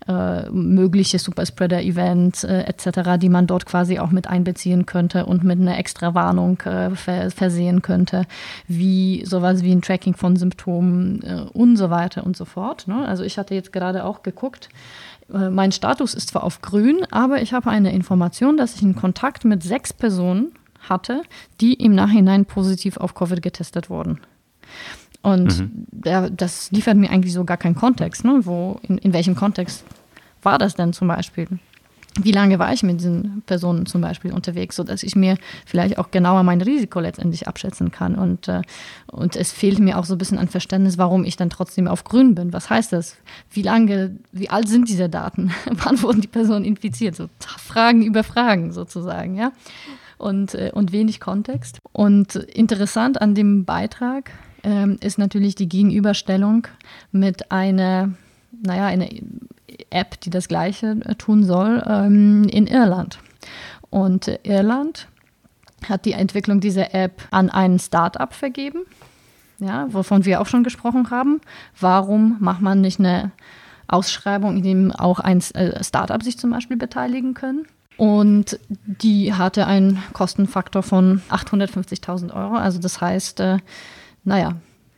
äh, mögliche Superspreader-Events äh, etc., die man dort quasi auch mit einbeziehen könnte und mit einer extra Warnung äh, ver versehen könnte, wie sowas wie ein Tracking von Symptomen äh, und so weiter und so fort. Ne? Also ich hatte jetzt gerade auch geguckt, äh, mein Status ist zwar auf grün, aber ich habe eine Information, dass ich in Kontakt mit sechs Personen hatte, die im Nachhinein positiv auf Covid getestet wurden. Und mhm. der, das liefert mir eigentlich so gar keinen Kontext. Ne? Wo, in, in welchem Kontext war das denn zum Beispiel? Wie lange war ich mit diesen Personen zum Beispiel unterwegs, sodass ich mir vielleicht auch genauer mein Risiko letztendlich abschätzen kann. Und, äh, und es fehlt mir auch so ein bisschen an Verständnis, warum ich dann trotzdem auf grün bin. Was heißt das? Wie lange, wie alt sind diese Daten? Wann wurden die Personen infiziert? So Fragen über Fragen sozusagen, ja und, äh, und wenig Kontext. Und interessant an dem Beitrag ähm, ist natürlich die Gegenüberstellung mit einer, naja, einer App, die das Gleiche äh, tun soll, ähm, in Irland. Und äh, Irland hat die Entwicklung dieser App an ein Startup vergeben, ja, wovon wir auch schon gesprochen haben. Warum macht man nicht eine Ausschreibung, in dem auch ein Startup sich zum Beispiel beteiligen können? Und die hatte einen Kostenfaktor von 850.000 Euro. Also das heißt, äh, naja,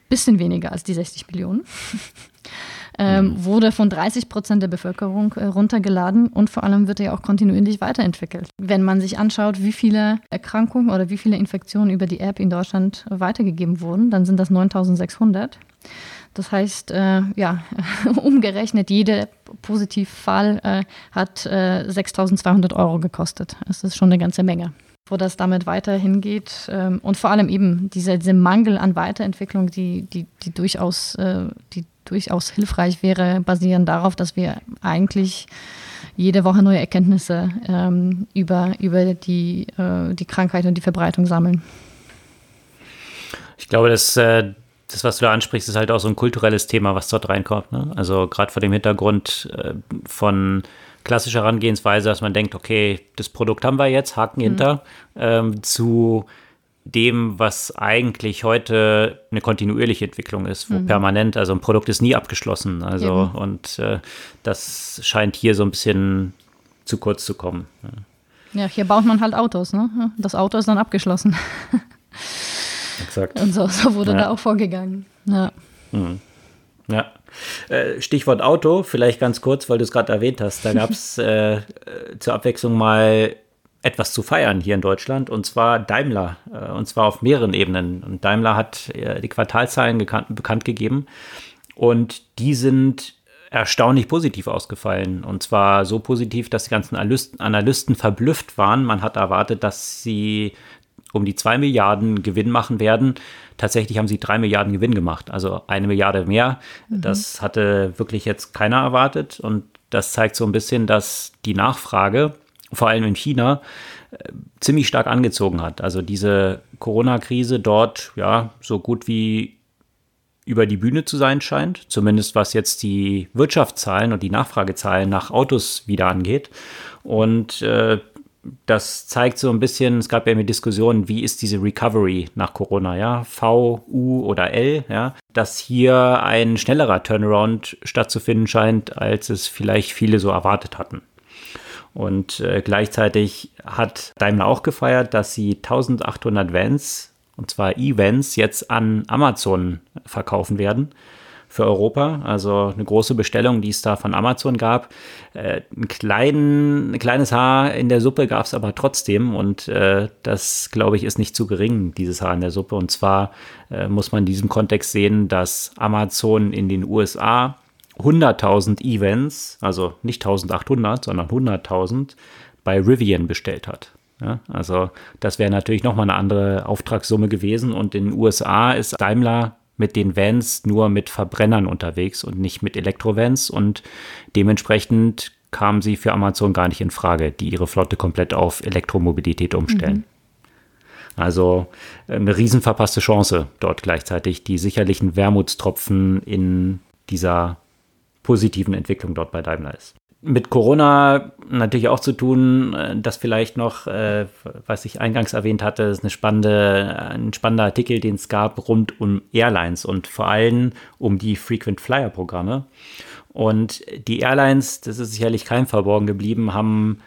bisschen weniger als die 60 Millionen. ähm, mhm. wurde von 30 Prozent der Bevölkerung äh, runtergeladen und vor allem wird er auch kontinuierlich weiterentwickelt. Wenn man sich anschaut, wie viele Erkrankungen oder wie viele Infektionen über die App in Deutschland weitergegeben wurden, dann sind das 9600. Das heißt, äh, ja, umgerechnet, jeder Positivfall äh, hat äh, 6.200 Euro gekostet. Das ist schon eine ganze Menge. Wo das damit weiter hingeht ähm, und vor allem eben dieser, dieser Mangel an Weiterentwicklung, die, die, die, durchaus, äh, die durchaus hilfreich wäre, basieren darauf, dass wir eigentlich jede Woche neue Erkenntnisse ähm, über, über die, äh, die Krankheit und die Verbreitung sammeln. Ich glaube, dass äh, das, was du da ansprichst, ist halt auch so ein kulturelles Thema, was dort reinkommt. Ne? Also gerade vor dem Hintergrund äh, von klassischer Herangehensweise, dass man denkt, okay, das Produkt haben wir jetzt, Haken mhm. hinter, ähm, zu dem, was eigentlich heute eine kontinuierliche Entwicklung ist, wo mhm. permanent, also ein Produkt ist nie abgeschlossen. Also Eben. und äh, das scheint hier so ein bisschen zu kurz zu kommen. Ja. ja, hier baut man halt Autos, ne? Das Auto ist dann abgeschlossen. Exakt. Und so, so wurde ja. da auch vorgegangen. Ja. Mhm. Ja. Äh, Stichwort Auto, vielleicht ganz kurz, weil du es gerade erwähnt hast. Da gab es äh, zur Abwechslung mal etwas zu feiern hier in Deutschland und zwar Daimler äh, und zwar auf mehreren Ebenen. Und Daimler hat die Quartalzahlen bekannt gegeben und die sind erstaunlich positiv ausgefallen. Und zwar so positiv, dass die ganzen Analysten verblüfft waren. Man hat erwartet, dass sie um die zwei Milliarden Gewinn machen werden. Tatsächlich haben sie drei Milliarden Gewinn gemacht, also eine Milliarde mehr. Mhm. Das hatte wirklich jetzt keiner erwartet. Und das zeigt so ein bisschen, dass die Nachfrage, vor allem in China, äh, ziemlich stark angezogen hat. Also diese Corona-Krise dort, ja, so gut wie über die Bühne zu sein scheint, zumindest was jetzt die Wirtschaftszahlen und die Nachfragezahlen nach Autos wieder angeht. Und äh, das zeigt so ein bisschen, es gab ja immer Diskussionen, wie ist diese Recovery nach Corona, ja, V, U oder L, ja, dass hier ein schnellerer Turnaround stattzufinden scheint, als es vielleicht viele so erwartet hatten. Und äh, gleichzeitig hat Daimler auch gefeiert, dass sie 1800 Vans, und zwar E-Vans, jetzt an Amazon verkaufen werden für Europa. Also eine große Bestellung, die es da von Amazon gab. Äh, ein, klein, ein kleines Haar in der Suppe gab es aber trotzdem und äh, das, glaube ich, ist nicht zu gering, dieses Haar in der Suppe. Und zwar äh, muss man in diesem Kontext sehen, dass Amazon in den USA 100.000 Events, also nicht 1800, sondern 100.000 bei Rivian bestellt hat. Ja, also das wäre natürlich nochmal eine andere Auftragssumme gewesen und in den USA ist Daimler mit den Vans nur mit Verbrennern unterwegs und nicht mit Elektrovans und dementsprechend kamen sie für Amazon gar nicht in Frage, die ihre Flotte komplett auf Elektromobilität umstellen. Mhm. Also eine riesen verpasste Chance dort gleichzeitig, die sicherlichen Wermutstropfen in dieser positiven Entwicklung dort bei Daimler ist mit Corona natürlich auch zu tun, äh, das vielleicht noch, äh, was ich eingangs erwähnt hatte, ist eine spannende, ein spannender Artikel, den es gab rund um Airlines und vor allem um die Frequent Flyer Programme. Und die Airlines, das ist sicherlich kein verborgen geblieben, haben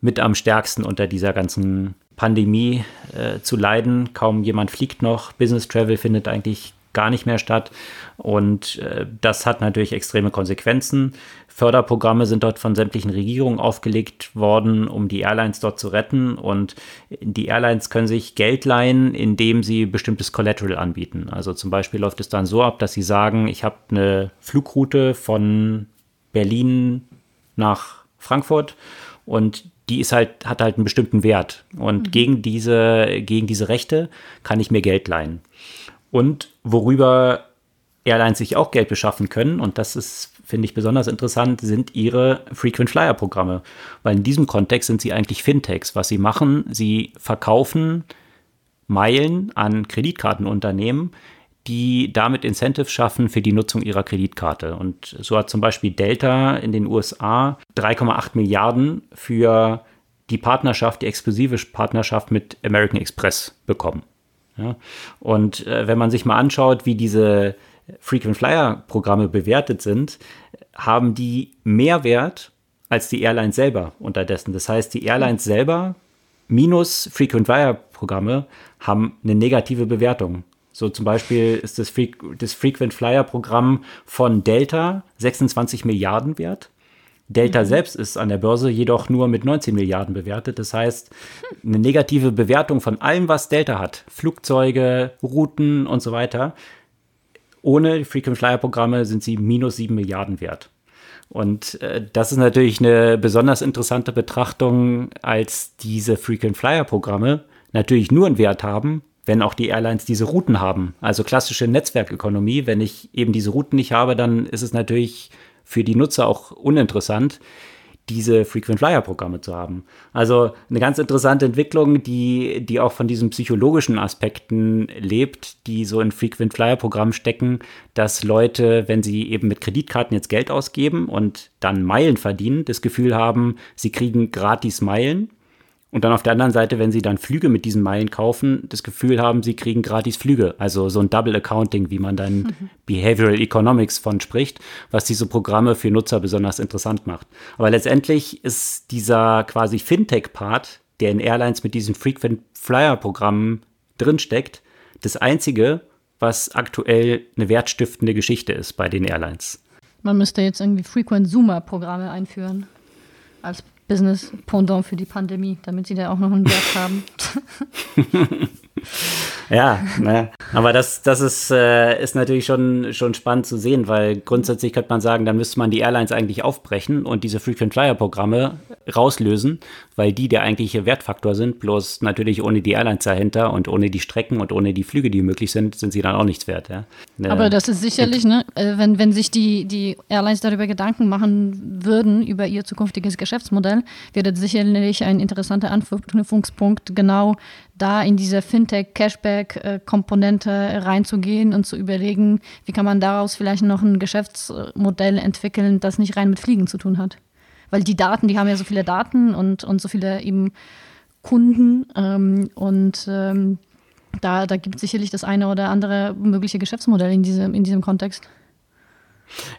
mit am stärksten unter dieser ganzen Pandemie äh, zu leiden. Kaum jemand fliegt noch. Business Travel findet eigentlich gar nicht mehr statt. Und äh, das hat natürlich extreme Konsequenzen. Förderprogramme sind dort von sämtlichen Regierungen aufgelegt worden, um die Airlines dort zu retten. Und die Airlines können sich Geld leihen, indem sie bestimmtes Collateral anbieten. Also zum Beispiel läuft es dann so ab, dass sie sagen, ich habe eine Flugroute von Berlin nach Frankfurt und die ist halt, hat halt einen bestimmten Wert. Und mhm. gegen, diese, gegen diese Rechte kann ich mir Geld leihen. Und worüber Airlines sich auch Geld beschaffen können, und das ist, finde ich, besonders interessant, sind ihre Frequent Flyer Programme. Weil in diesem Kontext sind sie eigentlich Fintechs. Was sie machen, sie verkaufen Meilen an Kreditkartenunternehmen, die damit Incentives schaffen für die Nutzung ihrer Kreditkarte. Und so hat zum Beispiel Delta in den USA 3,8 Milliarden für die Partnerschaft, die exklusive Partnerschaft mit American Express bekommen. Ja? Und äh, wenn man sich mal anschaut, wie diese Frequent Flyer Programme bewertet sind, haben die mehr Wert als die Airlines selber unterdessen. Das heißt, die Airlines selber minus Frequent Flyer Programme haben eine negative Bewertung. So zum Beispiel ist das, Fre das Frequent Flyer Programm von Delta 26 Milliarden wert Delta mhm. selbst ist an der Börse jedoch nur mit 19 Milliarden bewertet. Das heißt, eine negative Bewertung von allem, was Delta hat, Flugzeuge, Routen und so weiter, ohne Frequent Flyer Programme sind sie minus 7 Milliarden wert. Und äh, das ist natürlich eine besonders interessante Betrachtung, als diese Frequent Flyer Programme natürlich nur einen Wert haben, wenn auch die Airlines diese Routen haben. Also klassische Netzwerkökonomie. Wenn ich eben diese Routen nicht habe, dann ist es natürlich für die Nutzer auch uninteressant, diese Frequent Flyer Programme zu haben. Also eine ganz interessante Entwicklung, die, die auch von diesen psychologischen Aspekten lebt, die so in Frequent Flyer Programmen stecken, dass Leute, wenn sie eben mit Kreditkarten jetzt Geld ausgeben und dann Meilen verdienen, das Gefühl haben, sie kriegen gratis Meilen und dann auf der anderen Seite, wenn sie dann Flüge mit diesen Meilen kaufen, das Gefühl haben, sie kriegen gratis Flüge. Also so ein Double Accounting, wie man dann mhm. Behavioral Economics von spricht, was diese Programme für Nutzer besonders interessant macht. Aber letztendlich ist dieser quasi Fintech-Part, der in Airlines mit diesen Frequent Flyer-Programmen drinsteckt, das einzige, was aktuell eine wertstiftende Geschichte ist bei den Airlines. Man müsste jetzt irgendwie Frequent Zoomer-Programme einführen als Business-Pendant für die Pandemie, damit sie da auch noch einen Wert haben. Ja, ne? aber das, das ist, äh, ist natürlich schon, schon spannend zu sehen, weil grundsätzlich könnte man sagen, dann müsste man die Airlines eigentlich aufbrechen und diese Frequent Flyer Programme rauslösen, weil die der eigentliche Wertfaktor sind. Bloß natürlich ohne die Airlines dahinter und ohne die Strecken und ohne die Flüge, die möglich sind, sind sie dann auch nichts wert. Ja? Ne? Aber das ist sicherlich, ne, äh, wenn, wenn sich die, die Airlines darüber Gedanken machen würden, über ihr zukünftiges Geschäftsmodell, wäre das sicherlich ein interessanter Anknüpfungspunkt, genau da in diese Fintech-Cashback-Komponente reinzugehen und zu überlegen, wie kann man daraus vielleicht noch ein Geschäftsmodell entwickeln, das nicht rein mit Fliegen zu tun hat. Weil die Daten, die haben ja so viele Daten und, und so viele eben Kunden ähm, und ähm, da, da gibt es sicherlich das eine oder andere mögliche Geschäftsmodell in diesem, in diesem Kontext.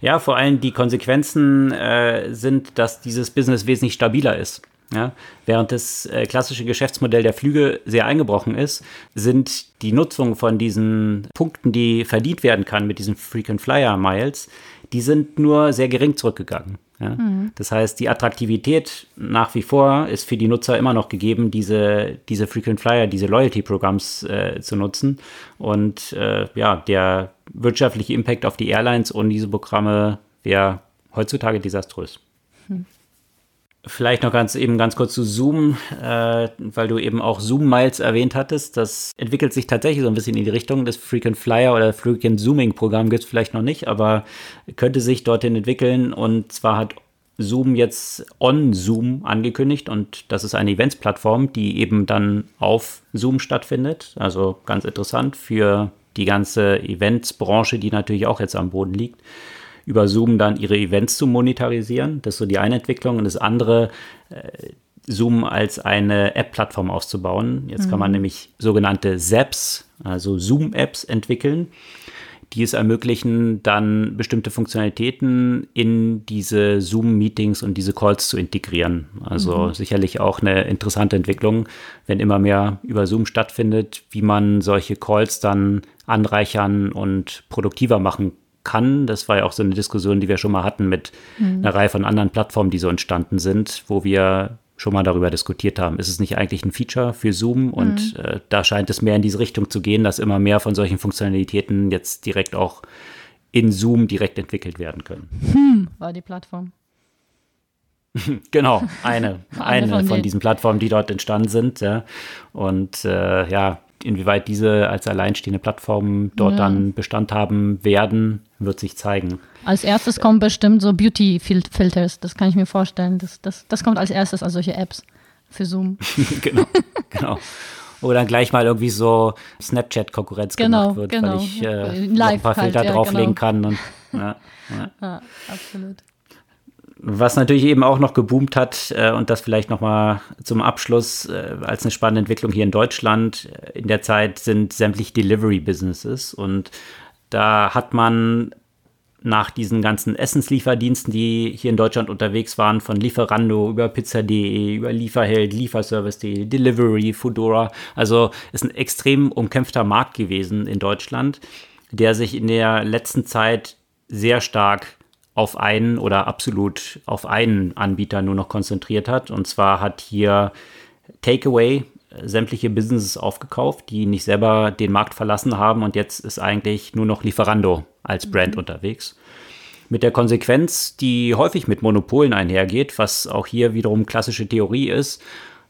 Ja, vor allem die Konsequenzen äh, sind, dass dieses Business wesentlich stabiler ist. Ja, während das äh, klassische Geschäftsmodell der Flüge sehr eingebrochen ist, sind die Nutzung von diesen Punkten, die verdient werden kann mit diesen Frequent Flyer Miles, die sind nur sehr gering zurückgegangen. Ja? Mhm. Das heißt, die Attraktivität nach wie vor ist für die Nutzer immer noch gegeben, diese, diese Frequent Flyer, diese Loyalty-Programms äh, zu nutzen. Und äh, ja, der wirtschaftliche Impact auf die Airlines ohne diese Programme wäre heutzutage desaströs. Vielleicht noch ganz eben ganz kurz zu Zoom, äh, weil du eben auch Zoom Miles erwähnt hattest. Das entwickelt sich tatsächlich so ein bisschen in die Richtung. Das Frequent Flyer oder Frequent Zooming Programm gibt es vielleicht noch nicht, aber könnte sich dorthin entwickeln. Und zwar hat Zoom jetzt on Zoom angekündigt und das ist eine Events-Plattform, die eben dann auf Zoom stattfindet. Also ganz interessant für die ganze Events-Branche, die natürlich auch jetzt am Boden liegt über Zoom dann ihre Events zu monetarisieren. Das ist so die eine Entwicklung. Und das andere, äh, Zoom als eine App-Plattform auszubauen. Jetzt mhm. kann man mhm. nämlich sogenannte Zaps, also Zoom-Apps entwickeln, die es ermöglichen, dann bestimmte Funktionalitäten in diese Zoom-Meetings und diese Calls zu integrieren. Also mhm. sicherlich auch eine interessante Entwicklung, wenn immer mehr über Zoom stattfindet, wie man solche Calls dann anreichern und produktiver machen kann. Das war ja auch so eine Diskussion, die wir schon mal hatten mit mhm. einer Reihe von anderen Plattformen, die so entstanden sind, wo wir schon mal darüber diskutiert haben. Ist es nicht eigentlich ein Feature für Zoom? Und mhm. äh, da scheint es mehr in diese Richtung zu gehen, dass immer mehr von solchen Funktionalitäten jetzt direkt auch in Zoom direkt entwickelt werden können. Hm, war die Plattform. genau, eine, eine, eine von, von diesen Plattformen, die dort entstanden sind. Ja. Und äh, ja, inwieweit diese als alleinstehende Plattformen dort ja. dann Bestand haben werden, wird sich zeigen. Als erstes kommen bestimmt so Beauty-Filters, das kann ich mir vorstellen. Das, das, das kommt als erstes, also solche Apps für Zoom. genau, genau. Oder gleich mal irgendwie so Snapchat-Konkurrenz genau, gemacht wird, genau. weil ich äh, Live ein paar Filter halt, ja, drauflegen genau. kann. Und, ja, ja. ja, absolut. Was natürlich eben auch noch geboomt hat äh, und das vielleicht noch mal zum Abschluss äh, als eine spannende Entwicklung hier in Deutschland äh, in der Zeit sind sämtlich Delivery Businesses und da hat man nach diesen ganzen Essenslieferdiensten, die hier in Deutschland unterwegs waren, von Lieferando über Pizza.de, über Lieferheld, Lieferservice.de, Delivery, Foodora. Also ist ein extrem umkämpfter Markt gewesen in Deutschland, der sich in der letzten Zeit sehr stark auf einen oder absolut auf einen Anbieter nur noch konzentriert hat. Und zwar hat hier Takeaway sämtliche Businesses aufgekauft, die nicht selber den Markt verlassen haben und jetzt ist eigentlich nur noch Lieferando als Brand mhm. unterwegs. Mit der Konsequenz, die häufig mit Monopolen einhergeht, was auch hier wiederum klassische Theorie ist,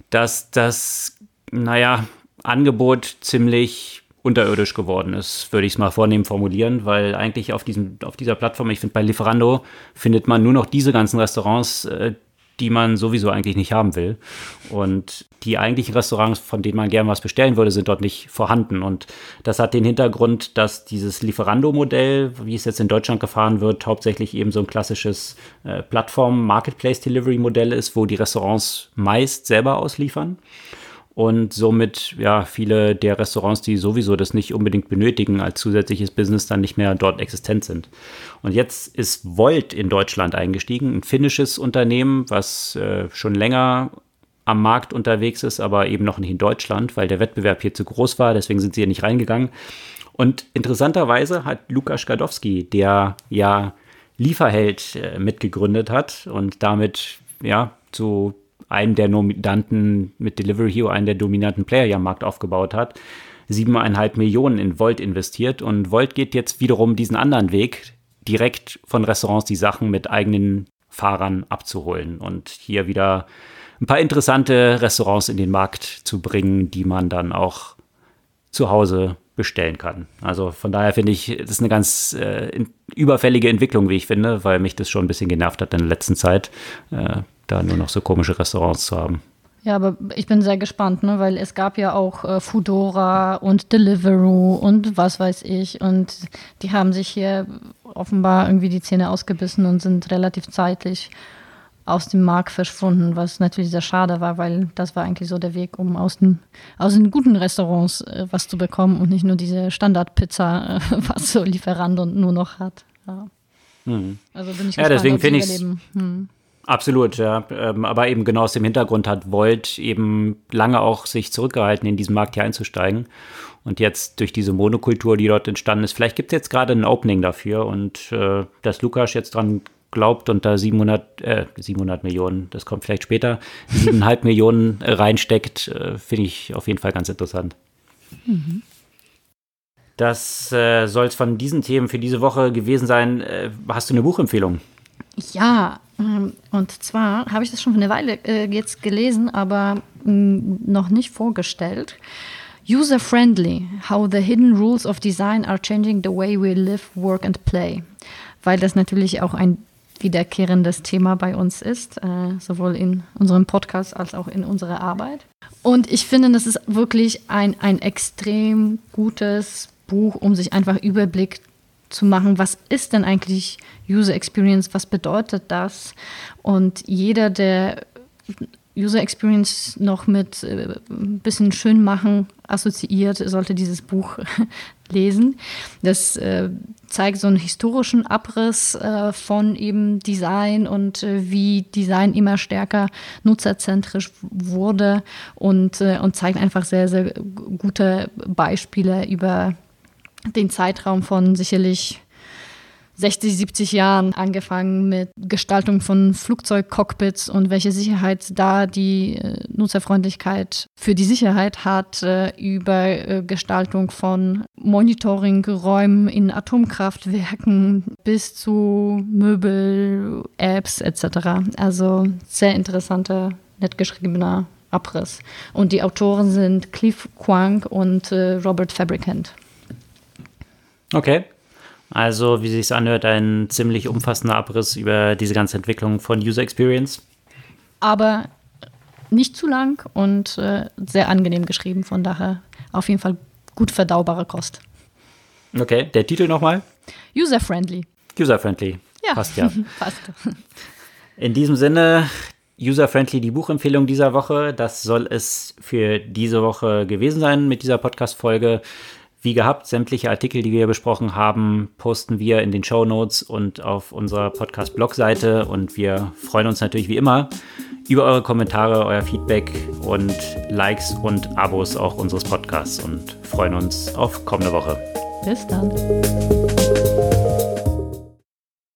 dass das, naja, Angebot ziemlich unterirdisch geworden ist, würde ich es mal vornehm formulieren, weil eigentlich auf, diesem, auf dieser Plattform, ich finde bei Lieferando, findet man nur noch diese ganzen Restaurants, äh, die man sowieso eigentlich nicht haben will. Und die eigentlichen Restaurants, von denen man gerne was bestellen würde, sind dort nicht vorhanden. Und das hat den Hintergrund, dass dieses Lieferando-Modell, wie es jetzt in Deutschland gefahren wird, hauptsächlich eben so ein klassisches äh, Plattform-Marketplace-Delivery-Modell ist, wo die Restaurants meist selber ausliefern und somit ja viele der Restaurants, die sowieso das nicht unbedingt benötigen als zusätzliches Business, dann nicht mehr dort existent sind. Und jetzt ist Volt in Deutschland eingestiegen, ein finnisches Unternehmen, was äh, schon länger am Markt unterwegs ist, aber eben noch nicht in Deutschland, weil der Wettbewerb hier zu groß war, deswegen sind sie hier nicht reingegangen. Und interessanterweise hat Lukas Skadowski, der ja Lieferheld äh, mitgegründet hat und damit ja zu einen der dominanten, mit Delivery Hero einen der dominanten Player ja am Markt aufgebaut hat, siebeneinhalb Millionen in Volt investiert und Volt geht jetzt wiederum diesen anderen Weg, direkt von Restaurants die Sachen mit eigenen Fahrern abzuholen und hier wieder ein paar interessante Restaurants in den Markt zu bringen, die man dann auch zu Hause bestellen kann. Also von daher finde ich, das ist eine ganz äh, überfällige Entwicklung, wie ich finde, weil mich das schon ein bisschen genervt hat in der letzten Zeit, äh, da nur noch so komische Restaurants zu haben. Ja, aber ich bin sehr gespannt, ne? weil es gab ja auch äh, Foodora und Deliveroo und was weiß ich. Und die haben sich hier offenbar irgendwie die Zähne ausgebissen und sind relativ zeitlich aus dem Markt verschwunden, was natürlich sehr schade war, weil das war eigentlich so der Weg, um aus den, aus den guten Restaurants äh, was zu bekommen und nicht nur diese Standardpizza, äh, was so Lieferando nur noch hat. Ja. Hm. Also bin ich gespannt, ja, deswegen finde ich hm. Absolut, ja. Ähm, aber eben genau aus dem Hintergrund hat Volt eben lange auch sich zurückgehalten, in diesen Markt hier einzusteigen. Und jetzt durch diese Monokultur, die dort entstanden ist, vielleicht gibt es jetzt gerade ein Opening dafür und äh, dass Lukas jetzt dran glaubt und da 700, äh, 700 Millionen, das kommt vielleicht später, 7,5 Millionen reinsteckt, äh, finde ich auf jeden Fall ganz interessant. Mhm. Das äh, soll es von diesen Themen für diese Woche gewesen sein. Äh, hast du eine Buchempfehlung? Ja, ähm, und zwar habe ich das schon eine Weile äh, jetzt gelesen, aber mm, noch nicht vorgestellt. User-friendly, how the hidden rules of design are changing the way we live, work and play. Weil das natürlich auch ein wiederkehrendes Thema bei uns ist, äh, sowohl in unserem Podcast als auch in unserer Arbeit. Und ich finde, das ist wirklich ein, ein extrem gutes Buch, um sich einfach Überblick zu machen, was ist denn eigentlich User Experience, was bedeutet das? Und jeder, der User Experience noch mit äh, ein bisschen schön machen assoziiert, sollte dieses Buch lesen. Das äh, zeigt so einen historischen Abriss äh, von eben Design und wie Design immer stärker nutzerzentrisch wurde und, und zeigt einfach sehr, sehr gute Beispiele über den Zeitraum von sicherlich 60, 70 Jahren angefangen mit Gestaltung von Flugzeugcockpits und welche Sicherheit da die äh, Nutzerfreundlichkeit für die Sicherheit hat, äh, über äh, Gestaltung von Monitoringräumen in Atomkraftwerken bis zu Möbel, Apps etc. Also sehr interessanter, nett geschriebener Abriss. Und die Autoren sind Cliff Quang und Robert Fabricant. Okay. Also, wie sich anhört, ein ziemlich umfassender Abriss über diese ganze Entwicklung von User Experience. Aber nicht zu lang und äh, sehr angenehm geschrieben, von daher auf jeden Fall gut verdaubare Kost. Okay, der Titel nochmal? User-friendly. User-friendly. Ja, passt ja. passt. In diesem Sinne, User-friendly die Buchempfehlung dieser Woche. Das soll es für diese Woche gewesen sein mit dieser Podcast-Folge. Wie gehabt, sämtliche Artikel, die wir besprochen haben, posten wir in den Show Notes und auf unserer Podcast-Blog-Seite. Und wir freuen uns natürlich wie immer über eure Kommentare, euer Feedback und Likes und Abos auch unseres Podcasts und freuen uns auf kommende Woche. Bis dann.